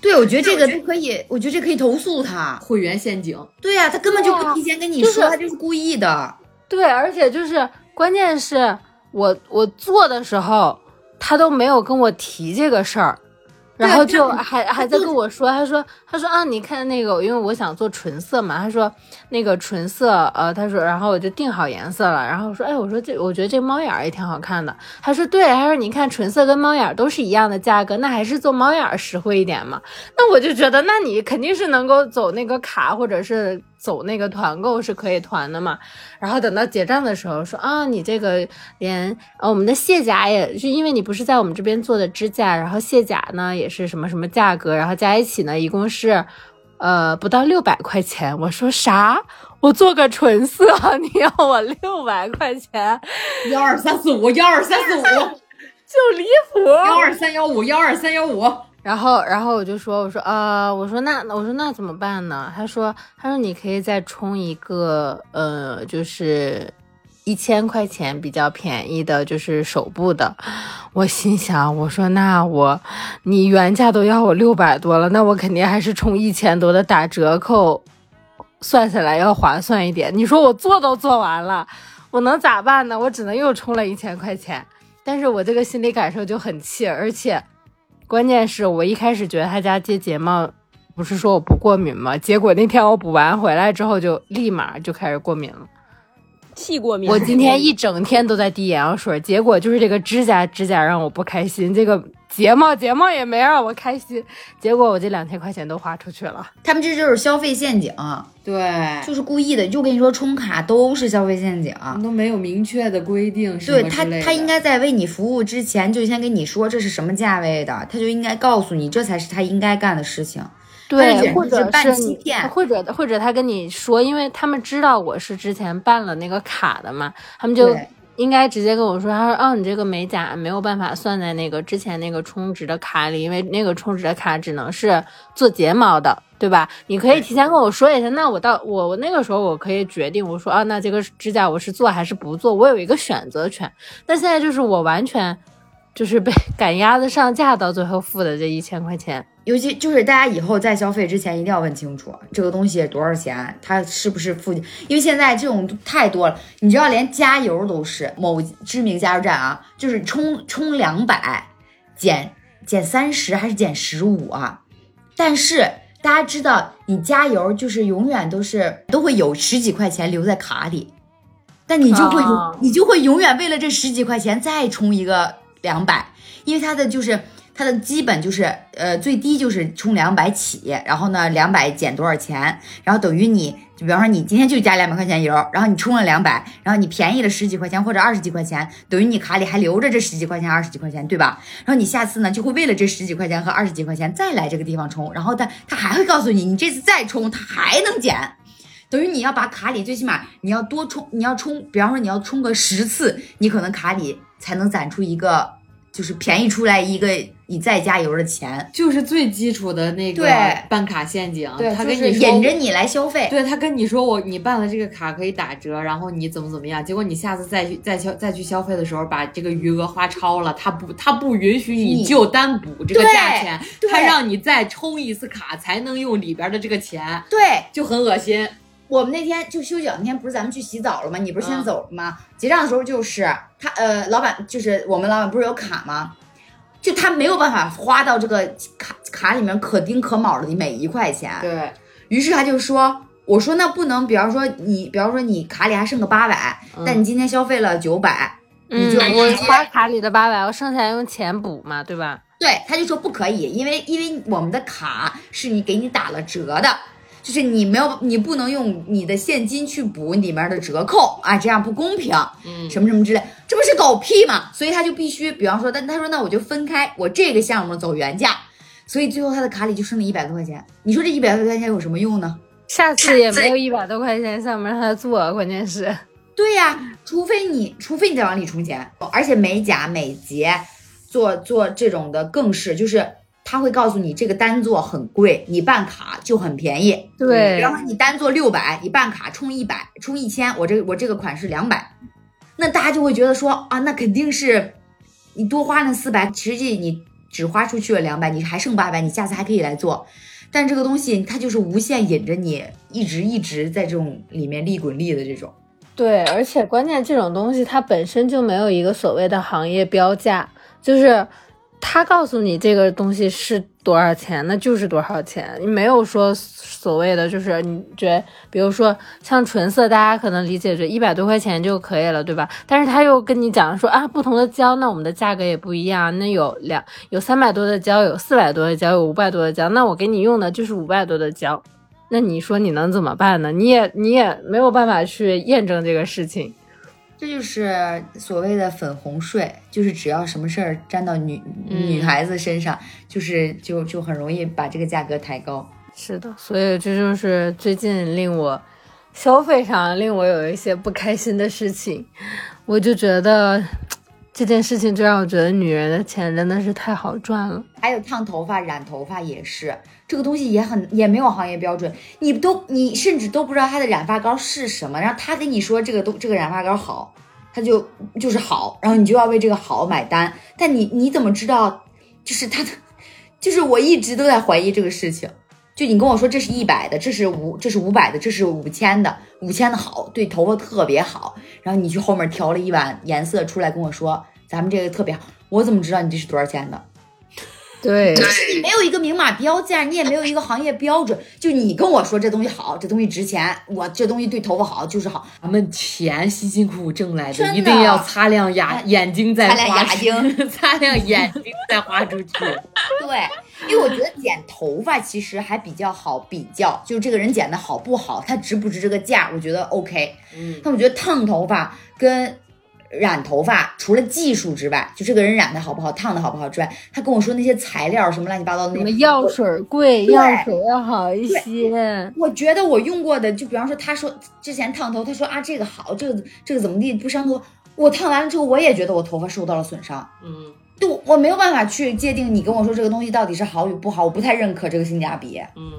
对，我觉得这个都可以，我觉得这可以投诉他会员陷阱。对呀，他根本就不提前跟你说，他就是故意的。对，而且就是关键是我我做的时候，他都没有跟我提这个事儿。然后就还还在跟我说，他说他说啊，你看那个，因为我想做纯色嘛，他说那个纯色，呃，他说，然后我就定好颜色了，然后说，哎，我说这我觉得这猫眼儿也挺好看的，他说对，他说你看纯色跟猫眼儿都是一样的价格，那还是做猫眼儿实惠一点嘛，那我就觉得，那你肯定是能够走那个卡或者是。走那个团购是可以团的嘛，然后等到结账的时候说啊，你这个连呃我们的卸甲也是因为你不是在我们这边做的支架，然后卸甲呢也是什么什么价格，然后加一起呢一共是呃不到六百块钱。我说啥？我做个纯色，你要我六百块钱？*laughs* 幺二三四五，幺二三四五，就离谱。幺二三幺五，幺二三幺五。然后，然后我就说，我说啊，我说那，我说那怎么办呢？他说，他说你可以再充一个，呃，就是一千块钱比较便宜的，就是手部的。*laughs* 我心想，我说那我，你原价都要我六百多了，那我肯定还是充一千多的打折扣，算下来要划算一点。你说我做都做完了，我能咋办呢？我只能又充了一千块钱。但是我这个心理感受就很气，而且。关键是我一开始觉得他家接睫毛，不是说我不过敏吗？结果那天我补完回来之后，就立马就开始过敏了，气过敏。我今天一整天都在滴眼药水，结果就是这个指甲指甲让我不开心，这个。睫毛睫毛也没让我开心，结果我这两千块钱都花出去了。他们这就是消费陷阱，对，就是故意的。就跟你说，充卡都是消费陷阱，都没有明确的规定。对他，他应该在为你服务之前就先跟你说这是什么价位的，他就应该告诉你，这才是他应该干的事情。对，或者是办欺骗，或者或者他跟你说，因为他们知道我是之前办了那个卡的嘛，他们就。应该直接跟我说，他说哦，你这个美甲没有办法算在那个之前那个充值的卡里，因为那个充值的卡只能是做睫毛的，对吧？你可以提前跟我说一下，那我到我我那个时候我可以决定，我说啊，那这个指甲我是做还是不做，我有一个选择权。但现在就是我完全就是被 *laughs* 赶鸭子上架，到最后付的这一千块钱。尤其就是大家以后在消费之前一定要问清楚这个东西多少钱，它是不是附近？因为现在这种太多了，你知道连加油都是某知名加油站啊，就是充充两百减减三十还是减十五啊？但是大家知道，你加油就是永远都是都会有十几块钱留在卡里，但你就会你就会永远为了这十几块钱再充一个两百，因为它的就是。它的基本就是，呃，最低就是充两百起，然后呢，两百减多少钱，然后等于你，就比方说你今天就加两百块钱油，然后你充了两百，然后你便宜了十几块钱或者二十几块钱，等于你卡里还留着这十几块钱、二十几块钱，对吧？然后你下次呢就会为了这十几块钱和二十几块钱再来这个地方充，然后他他还会告诉你，你这次再充他还能减，等于你要把卡里最起码你要多充，你要充，比方说你要充个十次，你可能卡里才能攒出一个。就是便宜出来一个你再加油的钱。就是最基础的那个办卡陷阱，对，他跟你说引着你来消费。对他跟你说我你办了这个卡可以打折，然后你怎么怎么样，结果你下次再去再消再去消费的时候把这个余额花超了，他不他不允许你你就单补这个价钱，对他让你再充一次卡才能用里边的这个钱，对，就很恶心。我们那天就休息两天，不是咱们去洗澡了吗？你不是先嗯走了吗？结账的时候就是他呃，老板就是我们老板不是有卡吗？就他没有办法花到这个卡卡里面可丁可卯的每一块钱，对，于是他就说：“我说那不能，比方说你，比方说你卡里还剩个八百、但你今天消费了九百，嗯你就，我花卡里的八百，我剩下用钱补嘛，对吧？对，他就说不可以，因为因为我们的卡是你给你打了折的，就是你没有你不能用你的现金去补里面的折扣啊，这样不公平，嗯什么什么之类，这不是狗屁吗？所以他就必须，比方说，但他说那我就分开，我这个项目走原价，所以最后他的卡里就剩了一百多块钱。你说这一百多块钱有什么用呢？下次也没有 *laughs* 一百多块钱项目让他做，关键是。对呀、除非你，除非你再往里充钱，而且美甲、美睫做做这种的更是，就是他会告诉你这个单座很贵，你办卡就很便宜。比对方说你单座六百，你办卡充一百，充一千，我这我这个款是两百，那大家就会觉得说啊，那肯定是你多花那四百，实际你只花出去了两百，你还剩八百，你下次还可以来做。但这个东西它就是无限引着你，一直一直在这种里面利滚利的这种。对，而且关键这种东西它本身就没有一个所谓的行业标价，就是他告诉你这个东西是多少钱，那就是多少钱，你没有说所谓的就是你觉得，比如说像纯色，大家可能理解着一百多块钱就可以了，对吧？但是他又跟你讲说啊，不同的胶，那我们的价格也不一样，那有两有三百多的胶，有四百多的胶，有五百多的胶，那我给你用的就是五百多的胶。那你说你能怎么办呢？你也你也没有办法去验证这个事情。这就是所谓的粉红税，就是只要什么事儿沾到女、女孩子身上，就是就就很容易把这个价格抬高。是的，所以这就是最近令我消费上令我有一些不开心的事情，我就觉得这件事情就让我觉得女人的钱真的是太好赚了。还有烫头发、染头发也是，这个东西也很也没有行业标准，你都你甚至都不知道他的染发膏是什么，然后他跟你说这个都这个染发膏好，他就就是好，然后你就要为这个好买单，但你你怎么知道就是他的，就是我一直都在怀疑这个事情。就你跟我说这是一百的，这是五，这是五百的，这是五千的，五千的好，对头发特别好。然后你去后面调了一碗颜色出来跟我说，咱们这个特别好，我怎么知道你这是多少钱的？对，就是你没有一个明码标价，你也没有一个行业标准。就你跟我说这东西好，这东西值钱，我这东西对头发好就是好，咱们钱辛辛苦苦挣来的，的一定要擦亮眼眼睛再擦亮花眼睛出，*laughs* 擦亮眼睛再花出去。*laughs* 对，因为我觉得剪头发其实还比较好比较，就是这个人剪的好不好，他值不值这个价，我觉得 OK。嗯，但我觉得烫头发跟染头发，除了技术之外，就这个人染的好不好，烫的好不好之外，他跟我说那些材料什么乱七八糟的什么药水贵，药水要好一些。我觉得我用过的，就比方说，他说之前烫头，他说啊这个好，这个这个怎么地不伤头。我烫完了之后，我也觉得我头发受到了损伤。嗯对，我我没有办法去界定你跟我说这个东西到底是好与不好，我不太认可这个性价比。嗯，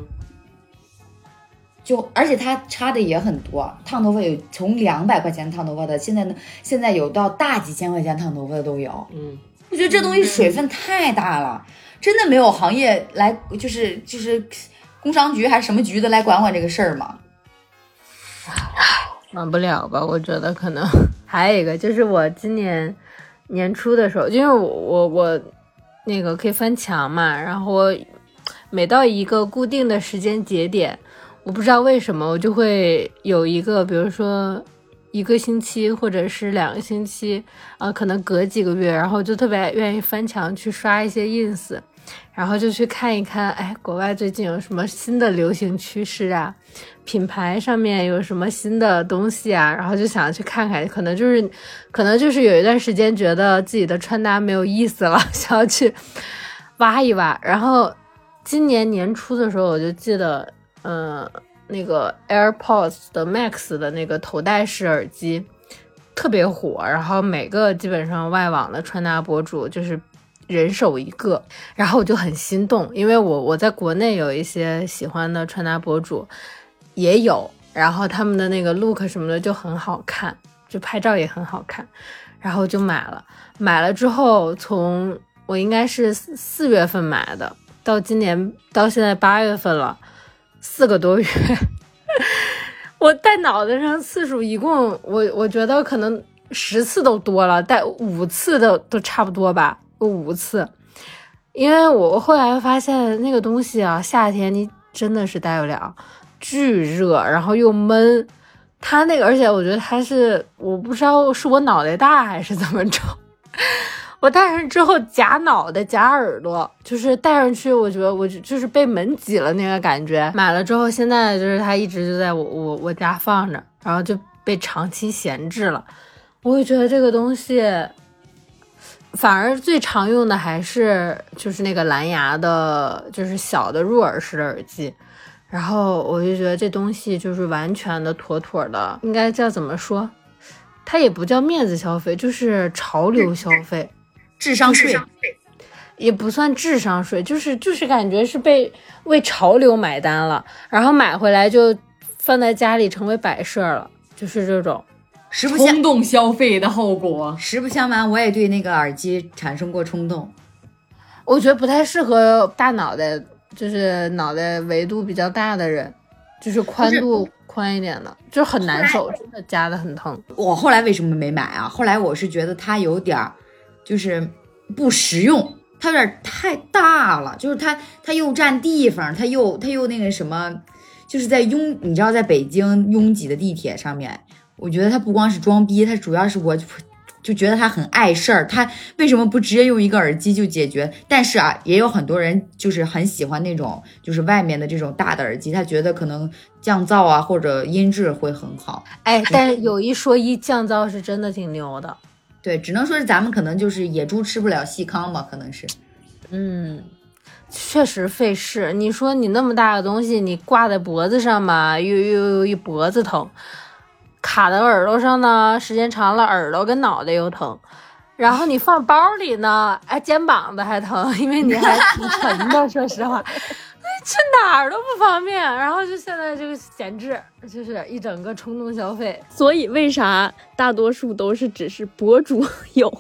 就而且它差的也很多，烫头发有从两百块钱烫头发的，现在呢现在有到大几千块钱烫头发的都有。嗯，我觉得这东西水分太大了，真的没有行业来就是就是工商局还是什么局的来管管这个事儿吗？*sighs* 管不了吧？我觉得可能 *laughs* 还有一个就是我今年年初的时候，因为我我我那个可以翻墙嘛，然后我每到一个固定的时间节点，我不知道为什么我就会有一个，比如说一个星期或者是两个星期，啊、可能隔几个月，然后就特别愿意翻墙去刷一些 ins，然后就去看一看，哎，国外最近有什么新的流行趋势啊？品牌上面有什么新的东西啊，然后就想去看看，可能就是，可能就是有一段时间觉得自己的穿搭没有意思了，*laughs* 想要去挖一挖。然后今年年初的时候，我就记得，嗯、那个 AirPods 的 Max 的那个头戴式耳机特别火，然后每个基本上外网的穿搭博主就是人手一个，然后我就很心动，因为我我在国内有一些喜欢的穿搭博主也有，然后他们的那个 look 什么的就很好看，就拍照也很好看，然后就买了，买了之后从我应该是四四月份买的，到今年到现在八月份了，四个多月。我戴脑袋上次数一共，我我觉得可能十次都多了，戴五次的都差不多吧，五次。因为我后来发现那个东西啊，夏天你真的是戴不了，巨热，然后又闷。它那个，而且我觉得它是，我不知道是我脑袋大还是怎么着。我戴上之后夹脑袋夹耳朵，就是戴上去，我觉得我就就是被门挤了那个感觉。买了之后，现在就是它一直就在我我我家放着，然后就被长期闲置了。我会觉得这个东西，反而最常用的还是就是那个蓝牙的，就是小的入耳式的耳机。然后我就觉得这东西就是完全的妥妥的，应该叫怎么说？它也不叫面子消费，就是潮流消费。智商税也不算智商税，就是就是感觉是被为潮流买单了，然后买回来就放在家里成为摆设了，就是这种实不相冲动消费的后果。实不相瞒，我也对那个耳机产生过冲动。我觉得不太适合大脑袋，就是脑袋维度比较大的人，就是宽度宽一点的，就很难受，真的夹的很疼。我后来为什么没买啊？后来我是觉得它有点儿。就是不实用，它有点太大了，就是它它又占地方，它又它又那个什么，就是在拥你知道在北京拥挤的地铁上面，我觉得它不光是装逼，它主要是我就觉得它很碍事儿。它为什么不直接用一个耳机就解决？但是啊，也有很多人就是很喜欢那种就是外面的这种大的耳机，他觉得可能降噪啊或者音质会很好。哎，但是有一说一，降噪是真的挺牛的。对，只能说是咱们可能就是野猪吃不了细糠吧，可能是，嗯，确实费事。你说你那么大的东西，你挂在脖子上嘛，又又又一脖子疼；卡在耳朵上呢，时间长了耳朵跟脑袋又疼。然后你放包里呢，哎，肩膀子还疼，因为你还挺沉的，说实话。去哪儿都不方便，然后就现在这个闲置，就是一整个冲动消费。所以为啥大多数都是只是博主 *laughs* 有？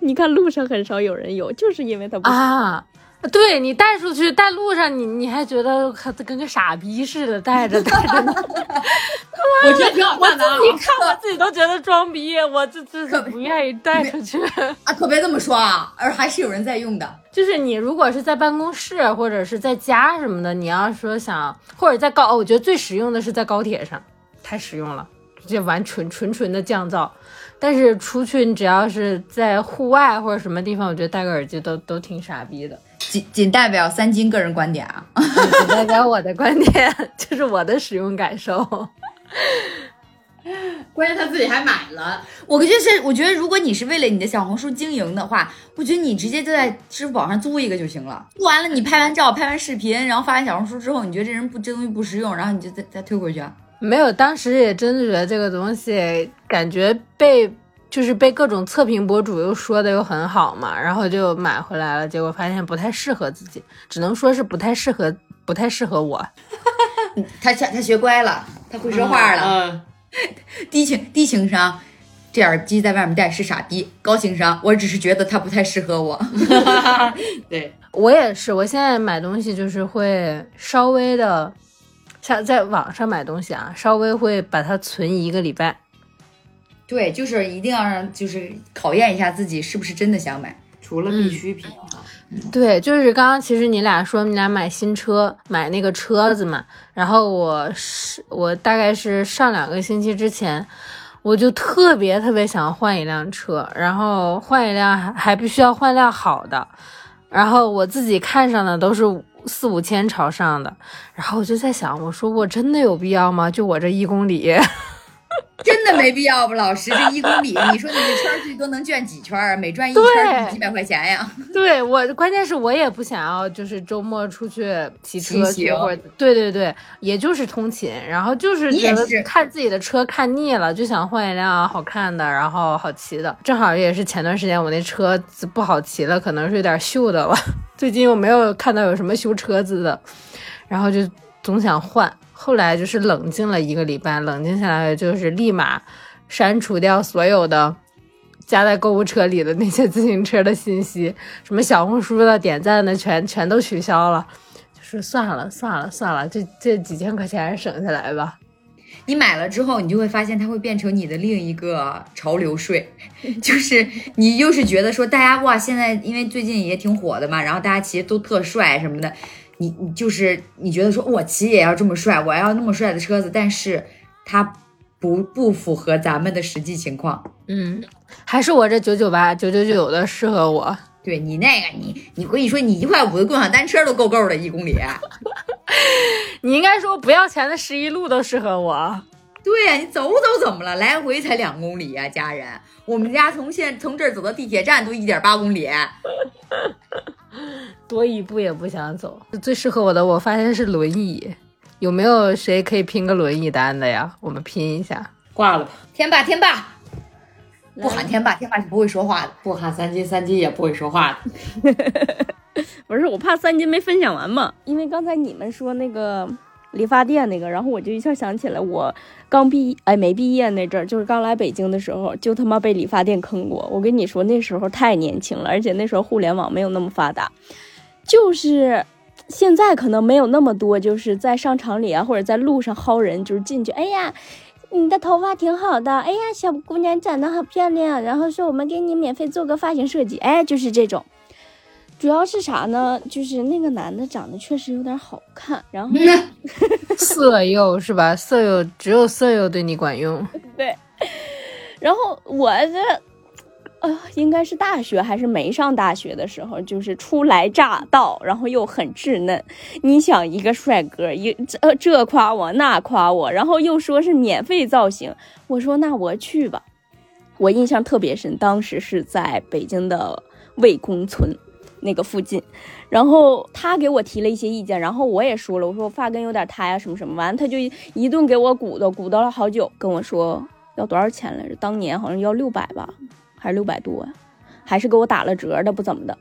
你看路上很少有人有，就是因为他不啊。*laughs* 对你带出去，带路上你你还觉得跟个傻逼似的带着带着呢。我觉得挺好看的，你看我自己都觉得装逼，我这这可不愿意带出去 *laughs* 啊！可别这么说啊，而还是有人在用的。就是你如果是在办公室或者是在家什么的，你要说想或者在高，我觉得最实用的是在高铁上，太实用了，这完纯纯纯的降噪。但是出去你只要是在户外或者什么地方，我觉得戴个耳机都都挺傻逼的。仅仅代表三金个人观点啊，仅代表我的观点，就是我的使用感受。关键他自己还买了，我就是，我觉得如果你是为了你的小红书经营的话，我觉得你直接就在支付宝上租一个就行了。租完了，你拍完照、拍完视频，然后发完小红书之后，你觉得这人不这东西不实用，然后你就再再退回去。没有，当时也真的觉得这个东西感觉被就是被各种测评博主又说的又很好嘛，然后就买回来了，结果发现不太适合自己，只能说是不太适合，不太适合我。*laughs* 他他他学乖了，他会说话了。*laughs* 低情低情商，这耳机在外面戴是傻逼。高情商，我只是觉得它不太适合我。*laughs* 对我也是，我现在买东西就是会稍微的，像在网上买东西啊，稍微会把它存一个礼拜。对，就是一定要让，就是考验一下自己是不是真的想买，除了必需品。对，就是刚刚其实你俩说你俩买新车，买那个车子嘛，然后我是我大概是上两个星期之前，我就特别特别想换一辆车，然后换一辆还还必须要换辆好的，然后我自己看上的都是四五千朝上的，然后我就在想，我说我真的有必要吗？就我这一公里。*laughs* 真的没必要吧，老师？这一公里，你说你这圈最多能转几圈啊？每转一圈对几百块钱呀？*laughs* 对我，关键是我也不想要，就是周末出去骑车去或者对对对，也就是通勤，然后就是觉得看自己的车看腻了，就想换一辆好看的，然后好骑的。正好也是前段时间我那车子不好骑了，可能是有点锈的了。*laughs* 最近我没有看到有什么修车子的，然后就总想换。后来就是冷静了一个礼拜，冷静下来就是立马删除掉所有的加在购物车里的那些自行车的信息，什么小红书的点赞的全全都取消了。就是算了算了算了，这这几千块钱省下来吧。你买了之后，你就会发现它会变成你的另一个潮流税，*laughs* 就是你又是觉得说大家哇，现在因为最近也挺火的嘛，然后大家其实都特帅什么的，你你就是你觉得说我骑也要这么帅，我要那么帅的车子，但是它不不符合咱们的实际情况。嗯，还是我这九九八九九九的适合我。*laughs* 对你那个你你我跟你说，你一块五的共享单车都够够的，一公里。*laughs* 你应该说不要钱的十一路都适合我。对呀、你走走怎么了？来回才两公里呀、家人。我们家从现从这儿走到地铁站都一点八公里。*laughs* 多一步也不想走。最适合我的，我发现是轮椅。有没有谁可以拼个轮椅单的呀？我们拼一下。挂了吧，天霸，天霸，不喊天霸，天霸是不会说话的。不喊三金，三金也不会说话的。*laughs* 不是我怕三金没分享完嘛，因为刚才你们说那个理发店那个，然后我就一下想起来，我刚毕哎没毕业那阵儿，就是刚来北京的时候，就他妈被理发店坑过。我跟你说，那时候太年轻了，而且那时候互联网没有那么发达，就是现在可能没有那么多，就是在商场里啊或者在路上薅人，就是进去，哎呀。你的头发挺好的，哎呀，小姑娘长得好漂亮。然后说我们给你免费做个发型设计，哎，就是这种。主要是啥呢？就是那个男的长得确实有点好看，然后 *laughs* 色诱是吧？色诱只有色诱对你管用。*laughs* 对，然后我这，呃，应该是大学还是没上大学的时候，就是初来乍到，然后又很稚嫩。你想，一个帅哥，一这呃这夸我那夸我，然后又说是免费造型，我说那我去吧。我印象特别深，当时是在北京的魏公村那个附近，然后他给我提了一些意见，然后我也说了，我说我发根有点塌呀，什么什么，完了他就一顿给我鼓捣，鼓捣了好久，跟我说要多少钱来着？当年好像要六百吧，还是六百多呀？还是给我打了折的，不怎么的。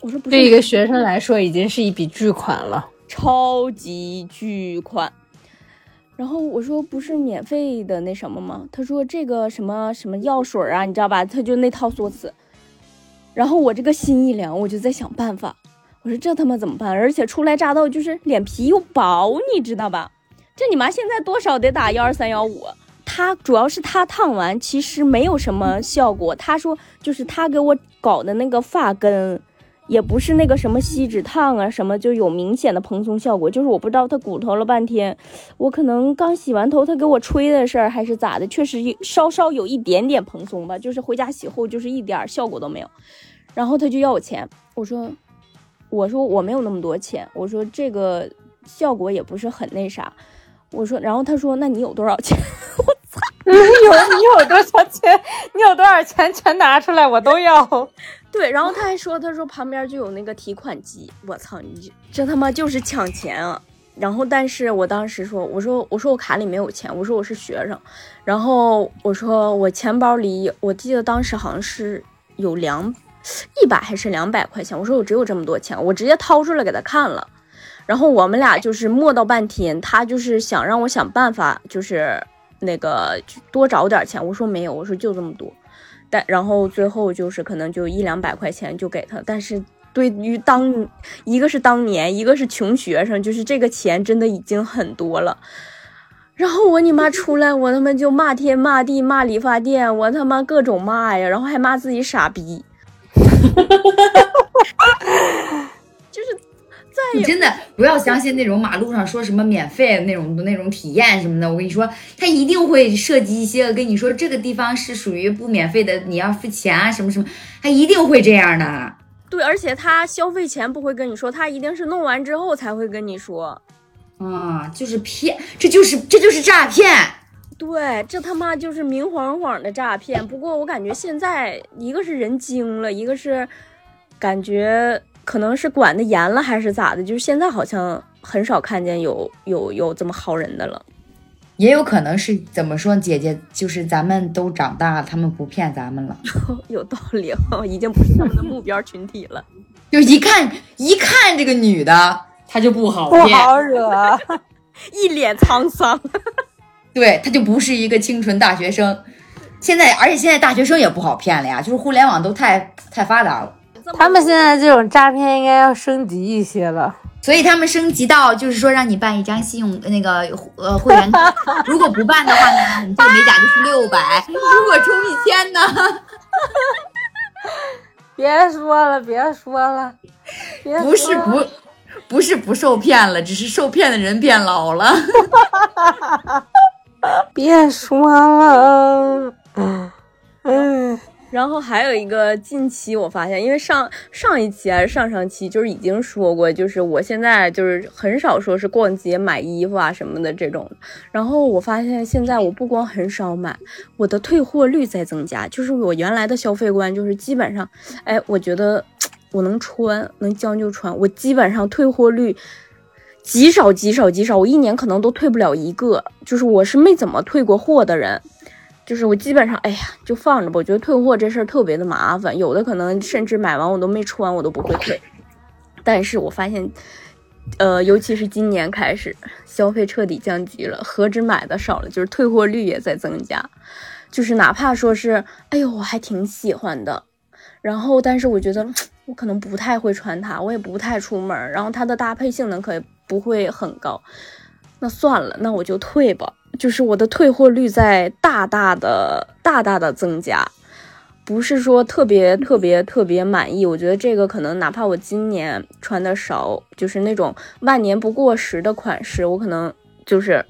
我说不是，对一个学生来说，已经是一笔巨款了。超级巨款。然后我说不是免费的那什么吗？他说这个什么什么药水啊，你知道吧？他就那套说辞。然后我这个心一凉，我就在想办法。我说这他妈怎么办？而且初来乍到，就是脸皮又薄，你知道吧？这你妈现在多少得打幺二三幺五。他主要是他烫完其实没有什么效果。他说就是他给我搞的那个发根。也不是那个什么锡纸烫啊，什么就有明显的蓬松效果，就是我不知道他骨头了半天，我可能刚洗完头，他给我吹的事儿还是咋的，确实稍稍有一点点蓬松吧，就是回家洗后就是一点效果都没有，然后他就要我钱，我说，我说我没有那么多钱，我说这个效果也不是很那啥，我说，然后他说那你有多少钱？*laughs* 我操，你有你有多少钱？*laughs* 你有多少钱全拿出来，我都要。对，然后他还说，他说旁边就有那个提款机，我操，你这他妈就是抢钱啊！然后，但是我当时说，我说我说我卡里没有钱，我说我是学生，然后我说我钱包里，我记得当时好像是有两一百还是两百块钱，我说我只有这么多钱，我直接掏出来给他看了，然后我们俩就是磨叨半天，他就是想让我想办法，就是那个多找点钱，我说没有，我说就这么多。但然后最后就是可能就一两百块钱就给他，但是对于当一个是当年，一个是穷学生，就是这个钱真的已经很多了。然后我你妈出来，我他妈就骂天骂地骂理发店，我他妈各种骂呀，然后还骂自己傻逼，*laughs* 再也你真的不要相信那种马路上说什么免费的那种那种体验什么的。我跟你说，他一定会涉及一些跟你说这个地方是属于不免费的，你要付钱啊什么什么，他一定会这样的。对，而且他消费前不会跟你说，他一定是弄完之后才会跟你说。啊，就是骗，这就是这就是诈骗。对，这他妈就是明晃晃的诈骗。不过我感觉现在一个是人精了，一个是感觉可能是管的严了，还是咋的？就是现在好像很少看见有有有这么薅人的了。也有可能是怎么说，姐姐就是咱们都长大了，他们不骗咱们了，*laughs* 有道理，已经不是他们的目标群体了。*laughs* 就一看一看这个女的，她就不好不。好惹。*laughs* 一脸沧桑。对，她就不是一个清纯大学生。现在，而且现在大学生也不好骗了呀，就是互联网都太太发达了，他们现在这种诈骗应该要升级一些了。所以他们升级到就是说让你办一张信用那个呃会员卡，如果不办的话呢，你这个美甲就是六百，如果充一千呢，*laughs* 别说了，别说了，*laughs* 别不是不不是不受骗了，只是受骗的人变老了。*laughs* 别说了，嗯，然后还有一个近期我发现，因为上上一期还是上上期，就是已经说过，就是我现在就是很少说是逛街买衣服啊什么的这种。然后我发现现在我不光很少买，我的退货率在增加。就是我原来的消费观就是基本上，哎，我觉得我能穿，能将就穿，我基本上退货率。极少极少极少，我一年可能都退不了一个，就是我是没怎么退过货的人，就是我基本上，哎呀，就放着吧。我觉得退货这事儿特别的麻烦，有的可能甚至买完我都没穿，我都不会退。但是我发现，呃，尤其是今年开始，消费彻底降级了，何止买的少了，就是退货率也在增加。就是哪怕说是，哎呦，我还挺喜欢的，然后但是我觉得我可能不太会穿它，我也不太出门，然后它的搭配性能可不会很高，那算了，那我就退吧。就是我的退货率在大大的、大大的增加，不是说特别特别特别满意。我觉得这个可能哪怕我今年穿的少，就是那种万年不过时的款式，我可能就是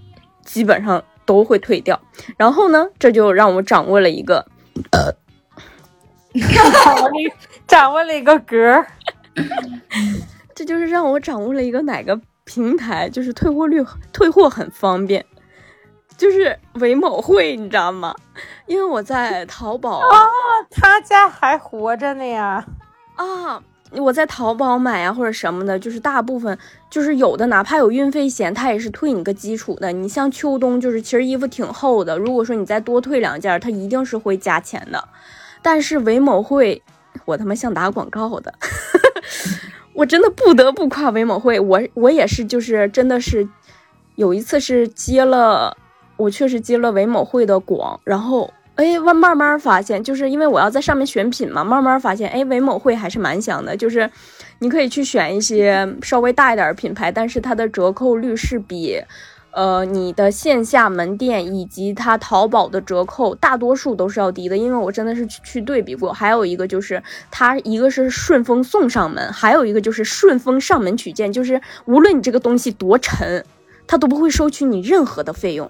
基本上都会退掉。然后呢，这就让我掌握了一个掌握了一掌握了一个格儿。这就是让我掌握了一个哪个平台，就是退货率退货很方便，就是唯某会，你知道吗？因为我在淘宝啊他家还活着呢呀！啊，我在淘宝买啊或者什么的，就是大部分就是有的，哪怕有运费险，他也是退你个基础的。你像秋冬，就是其实衣服挺厚的，如果说你再多退两件，他一定是会加钱的。但是唯某会，我他妈像打广告的。*laughs* 我真的不得不夸唯某会，我我也是，就是真的是有一次是接了，我确实接了唯某会的广，然后哎，慢慢慢发现，就是因为我要在上面选品嘛，慢慢发现，哎，唯某会还是蛮香的，就是你可以去选一些稍微大一点的品牌，但是它的折扣率是比。呃，你的线下门店以及它淘宝的折扣，大多数都是要低的，因为我真的是去去对比过。还有一个就是，它一个是顺丰送上门，还有一个就是顺丰上门取件，就是无论你这个东西多沉，它都不会收取你任何的费用。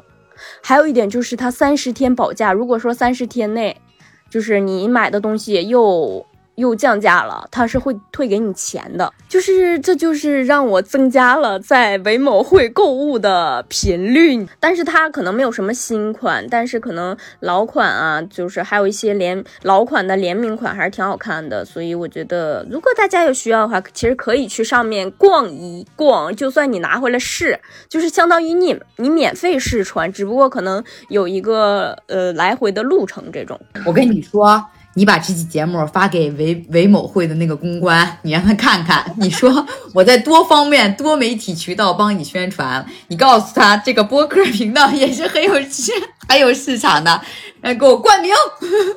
还有一点就是它三十天保价，如果说三十天内，就是你买的东西又。又降价了，它是会退给你钱的，就是这就是让我增加了在唯某会购物的频率。但是它可能没有什么新款，但是可能老款啊，就是还有一些联老款的联名款还是挺好看的。所以我觉得，如果大家有需要的话，其实可以去上面逛一逛。就算你拿回来试，就是相当于你你免费试穿，只不过可能有一个呃来回的路程这种。我跟你说，你把这期节目发给韦韦某会的那个公关，你让他看看。*laughs* 你说我在多方面、多媒体渠道帮你宣传，你告诉他这个播客频道也是很有市、*laughs* 很有市场的，来给我冠名。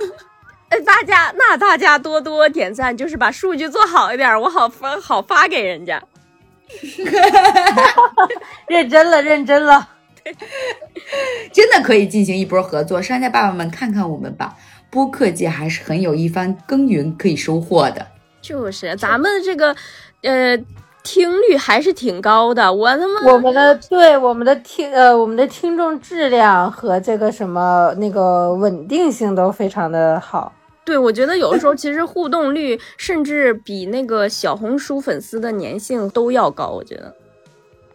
*laughs* 哎，大家那大家多多点赞，就是把数据做好一点，我好发好发给人家。认真了，认真了。真的可以进行一波合作，商家爸爸们看看我们吧，播客界还是很有一番耕耘可以收获的。就是咱们这个，呃，听率还是挺高的。我他妈，我们的对我们的听呃我们的听众质量和这个什么那个稳定性都非常的好。对我觉得有的时候其实互动率甚至比那个小红书粉丝的粘性都要高。我觉得，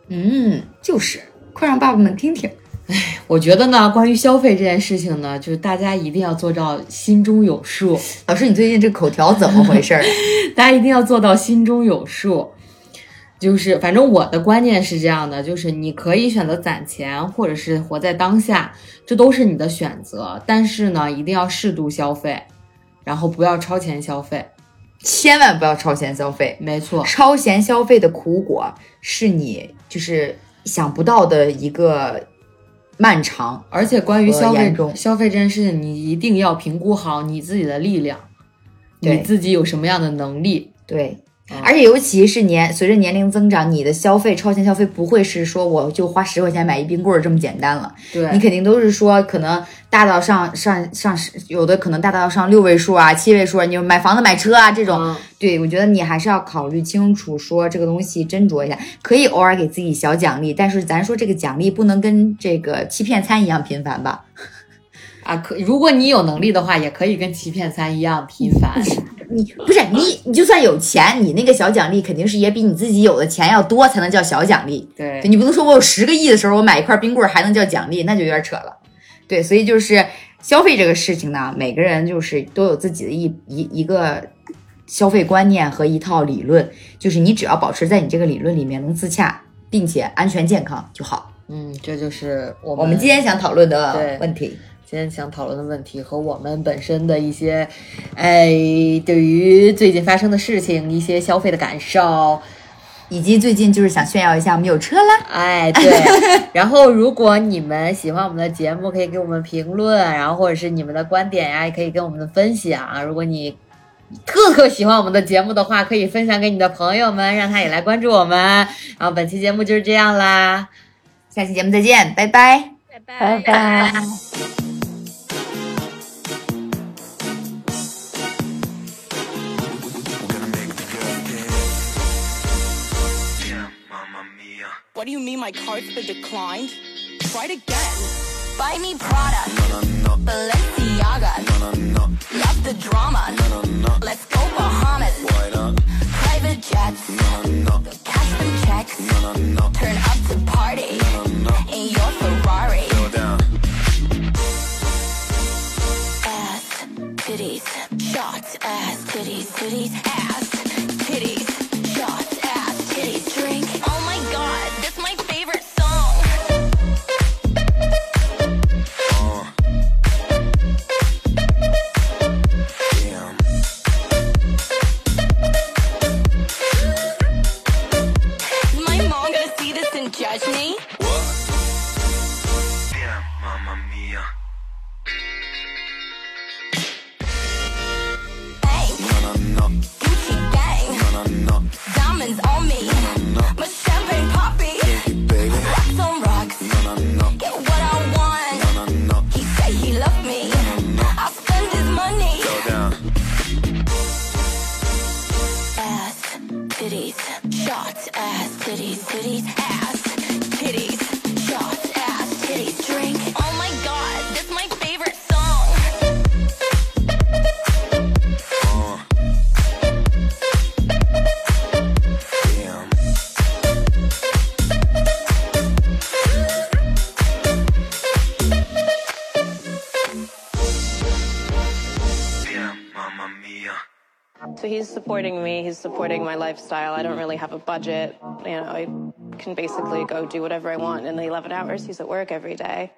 嗯，就是，快让爸爸们听听。*laughs* 我觉得呢，关于消费这件事情呢，就是大家一定要做到心中有数。老师，你最近这口条怎么回事儿？*laughs* 大家一定要做到心中有数。就是，反正我的观念是这样的，就是你可以选择攒钱，或者是活在当下，这都是你的选择。但是呢，一定要适度消费，然后不要超前消费。千万不要超前消费。没错，超前消费的苦果是你就是想不到的一个漫长。而且关于消费消费这件事情，你一定要评估好你自己的力量，你自己有什么样的能力。对嗯，而且尤其是年随着年龄增长，你的消费超前消费不会是说我就花十块钱买一冰棍儿这么简单了，对你肯定都是说可能大到上上上十，有的可能大到上六位数啊、七位数啊，你就买房子、买车啊这种。嗯对，我觉得你还是要考虑清楚，说这个东西斟酌一下，可以偶尔给自己小奖励，但是咱说这个奖励不能跟这个欺骗餐一样频繁吧？啊，可如果你有能力的话，也可以跟欺骗餐一样频繁。你不是你，你就算有钱，你那个小奖励肯定是也比你自己有的钱要多，才能叫小奖励。对对你不能说我有十个亿的时候，我买一块冰棍还能叫奖励，那就有点扯了。对，所以就是消费这个事情呢，每个人就是都有自己的一一一个消费观念和一套理论，就是你只要保持在你这个理论里面能自洽，并且安全健康就好。嗯，这就是我们我们今天想讨论的问题。今天想讨论的问题和我们本身的一些，哎，对于最近发生的事情一些消费的感受，以及最近就是想炫耀一下我们有车啦，哎，对。*laughs* 然后，如果你们喜欢我们的节目，可以给我们评论，然后或者是你们的观点呀，也可以跟我们的分享。如果你特特喜欢我们的节目的话，可以分享给你的朋友们，让他也来关注我们。然后本期节目就是这样啦。下期节目再见，拜拜。拜拜。Do you mean my card's been declined? Try it again. Buy me Prada. Balenciaga. Love the drama. Let's go Bahamas. Why not? Private jets. Cash them checks. Turn up to party. In your Ferrari. Go down. Ass, titties, shots, ass, titties, titties, ass, supporting me. He's supporting my lifestyle. I don't mm-hmm. really have a budget. You know, I can basically go do whatever I want in the 11 hours he's at work every day.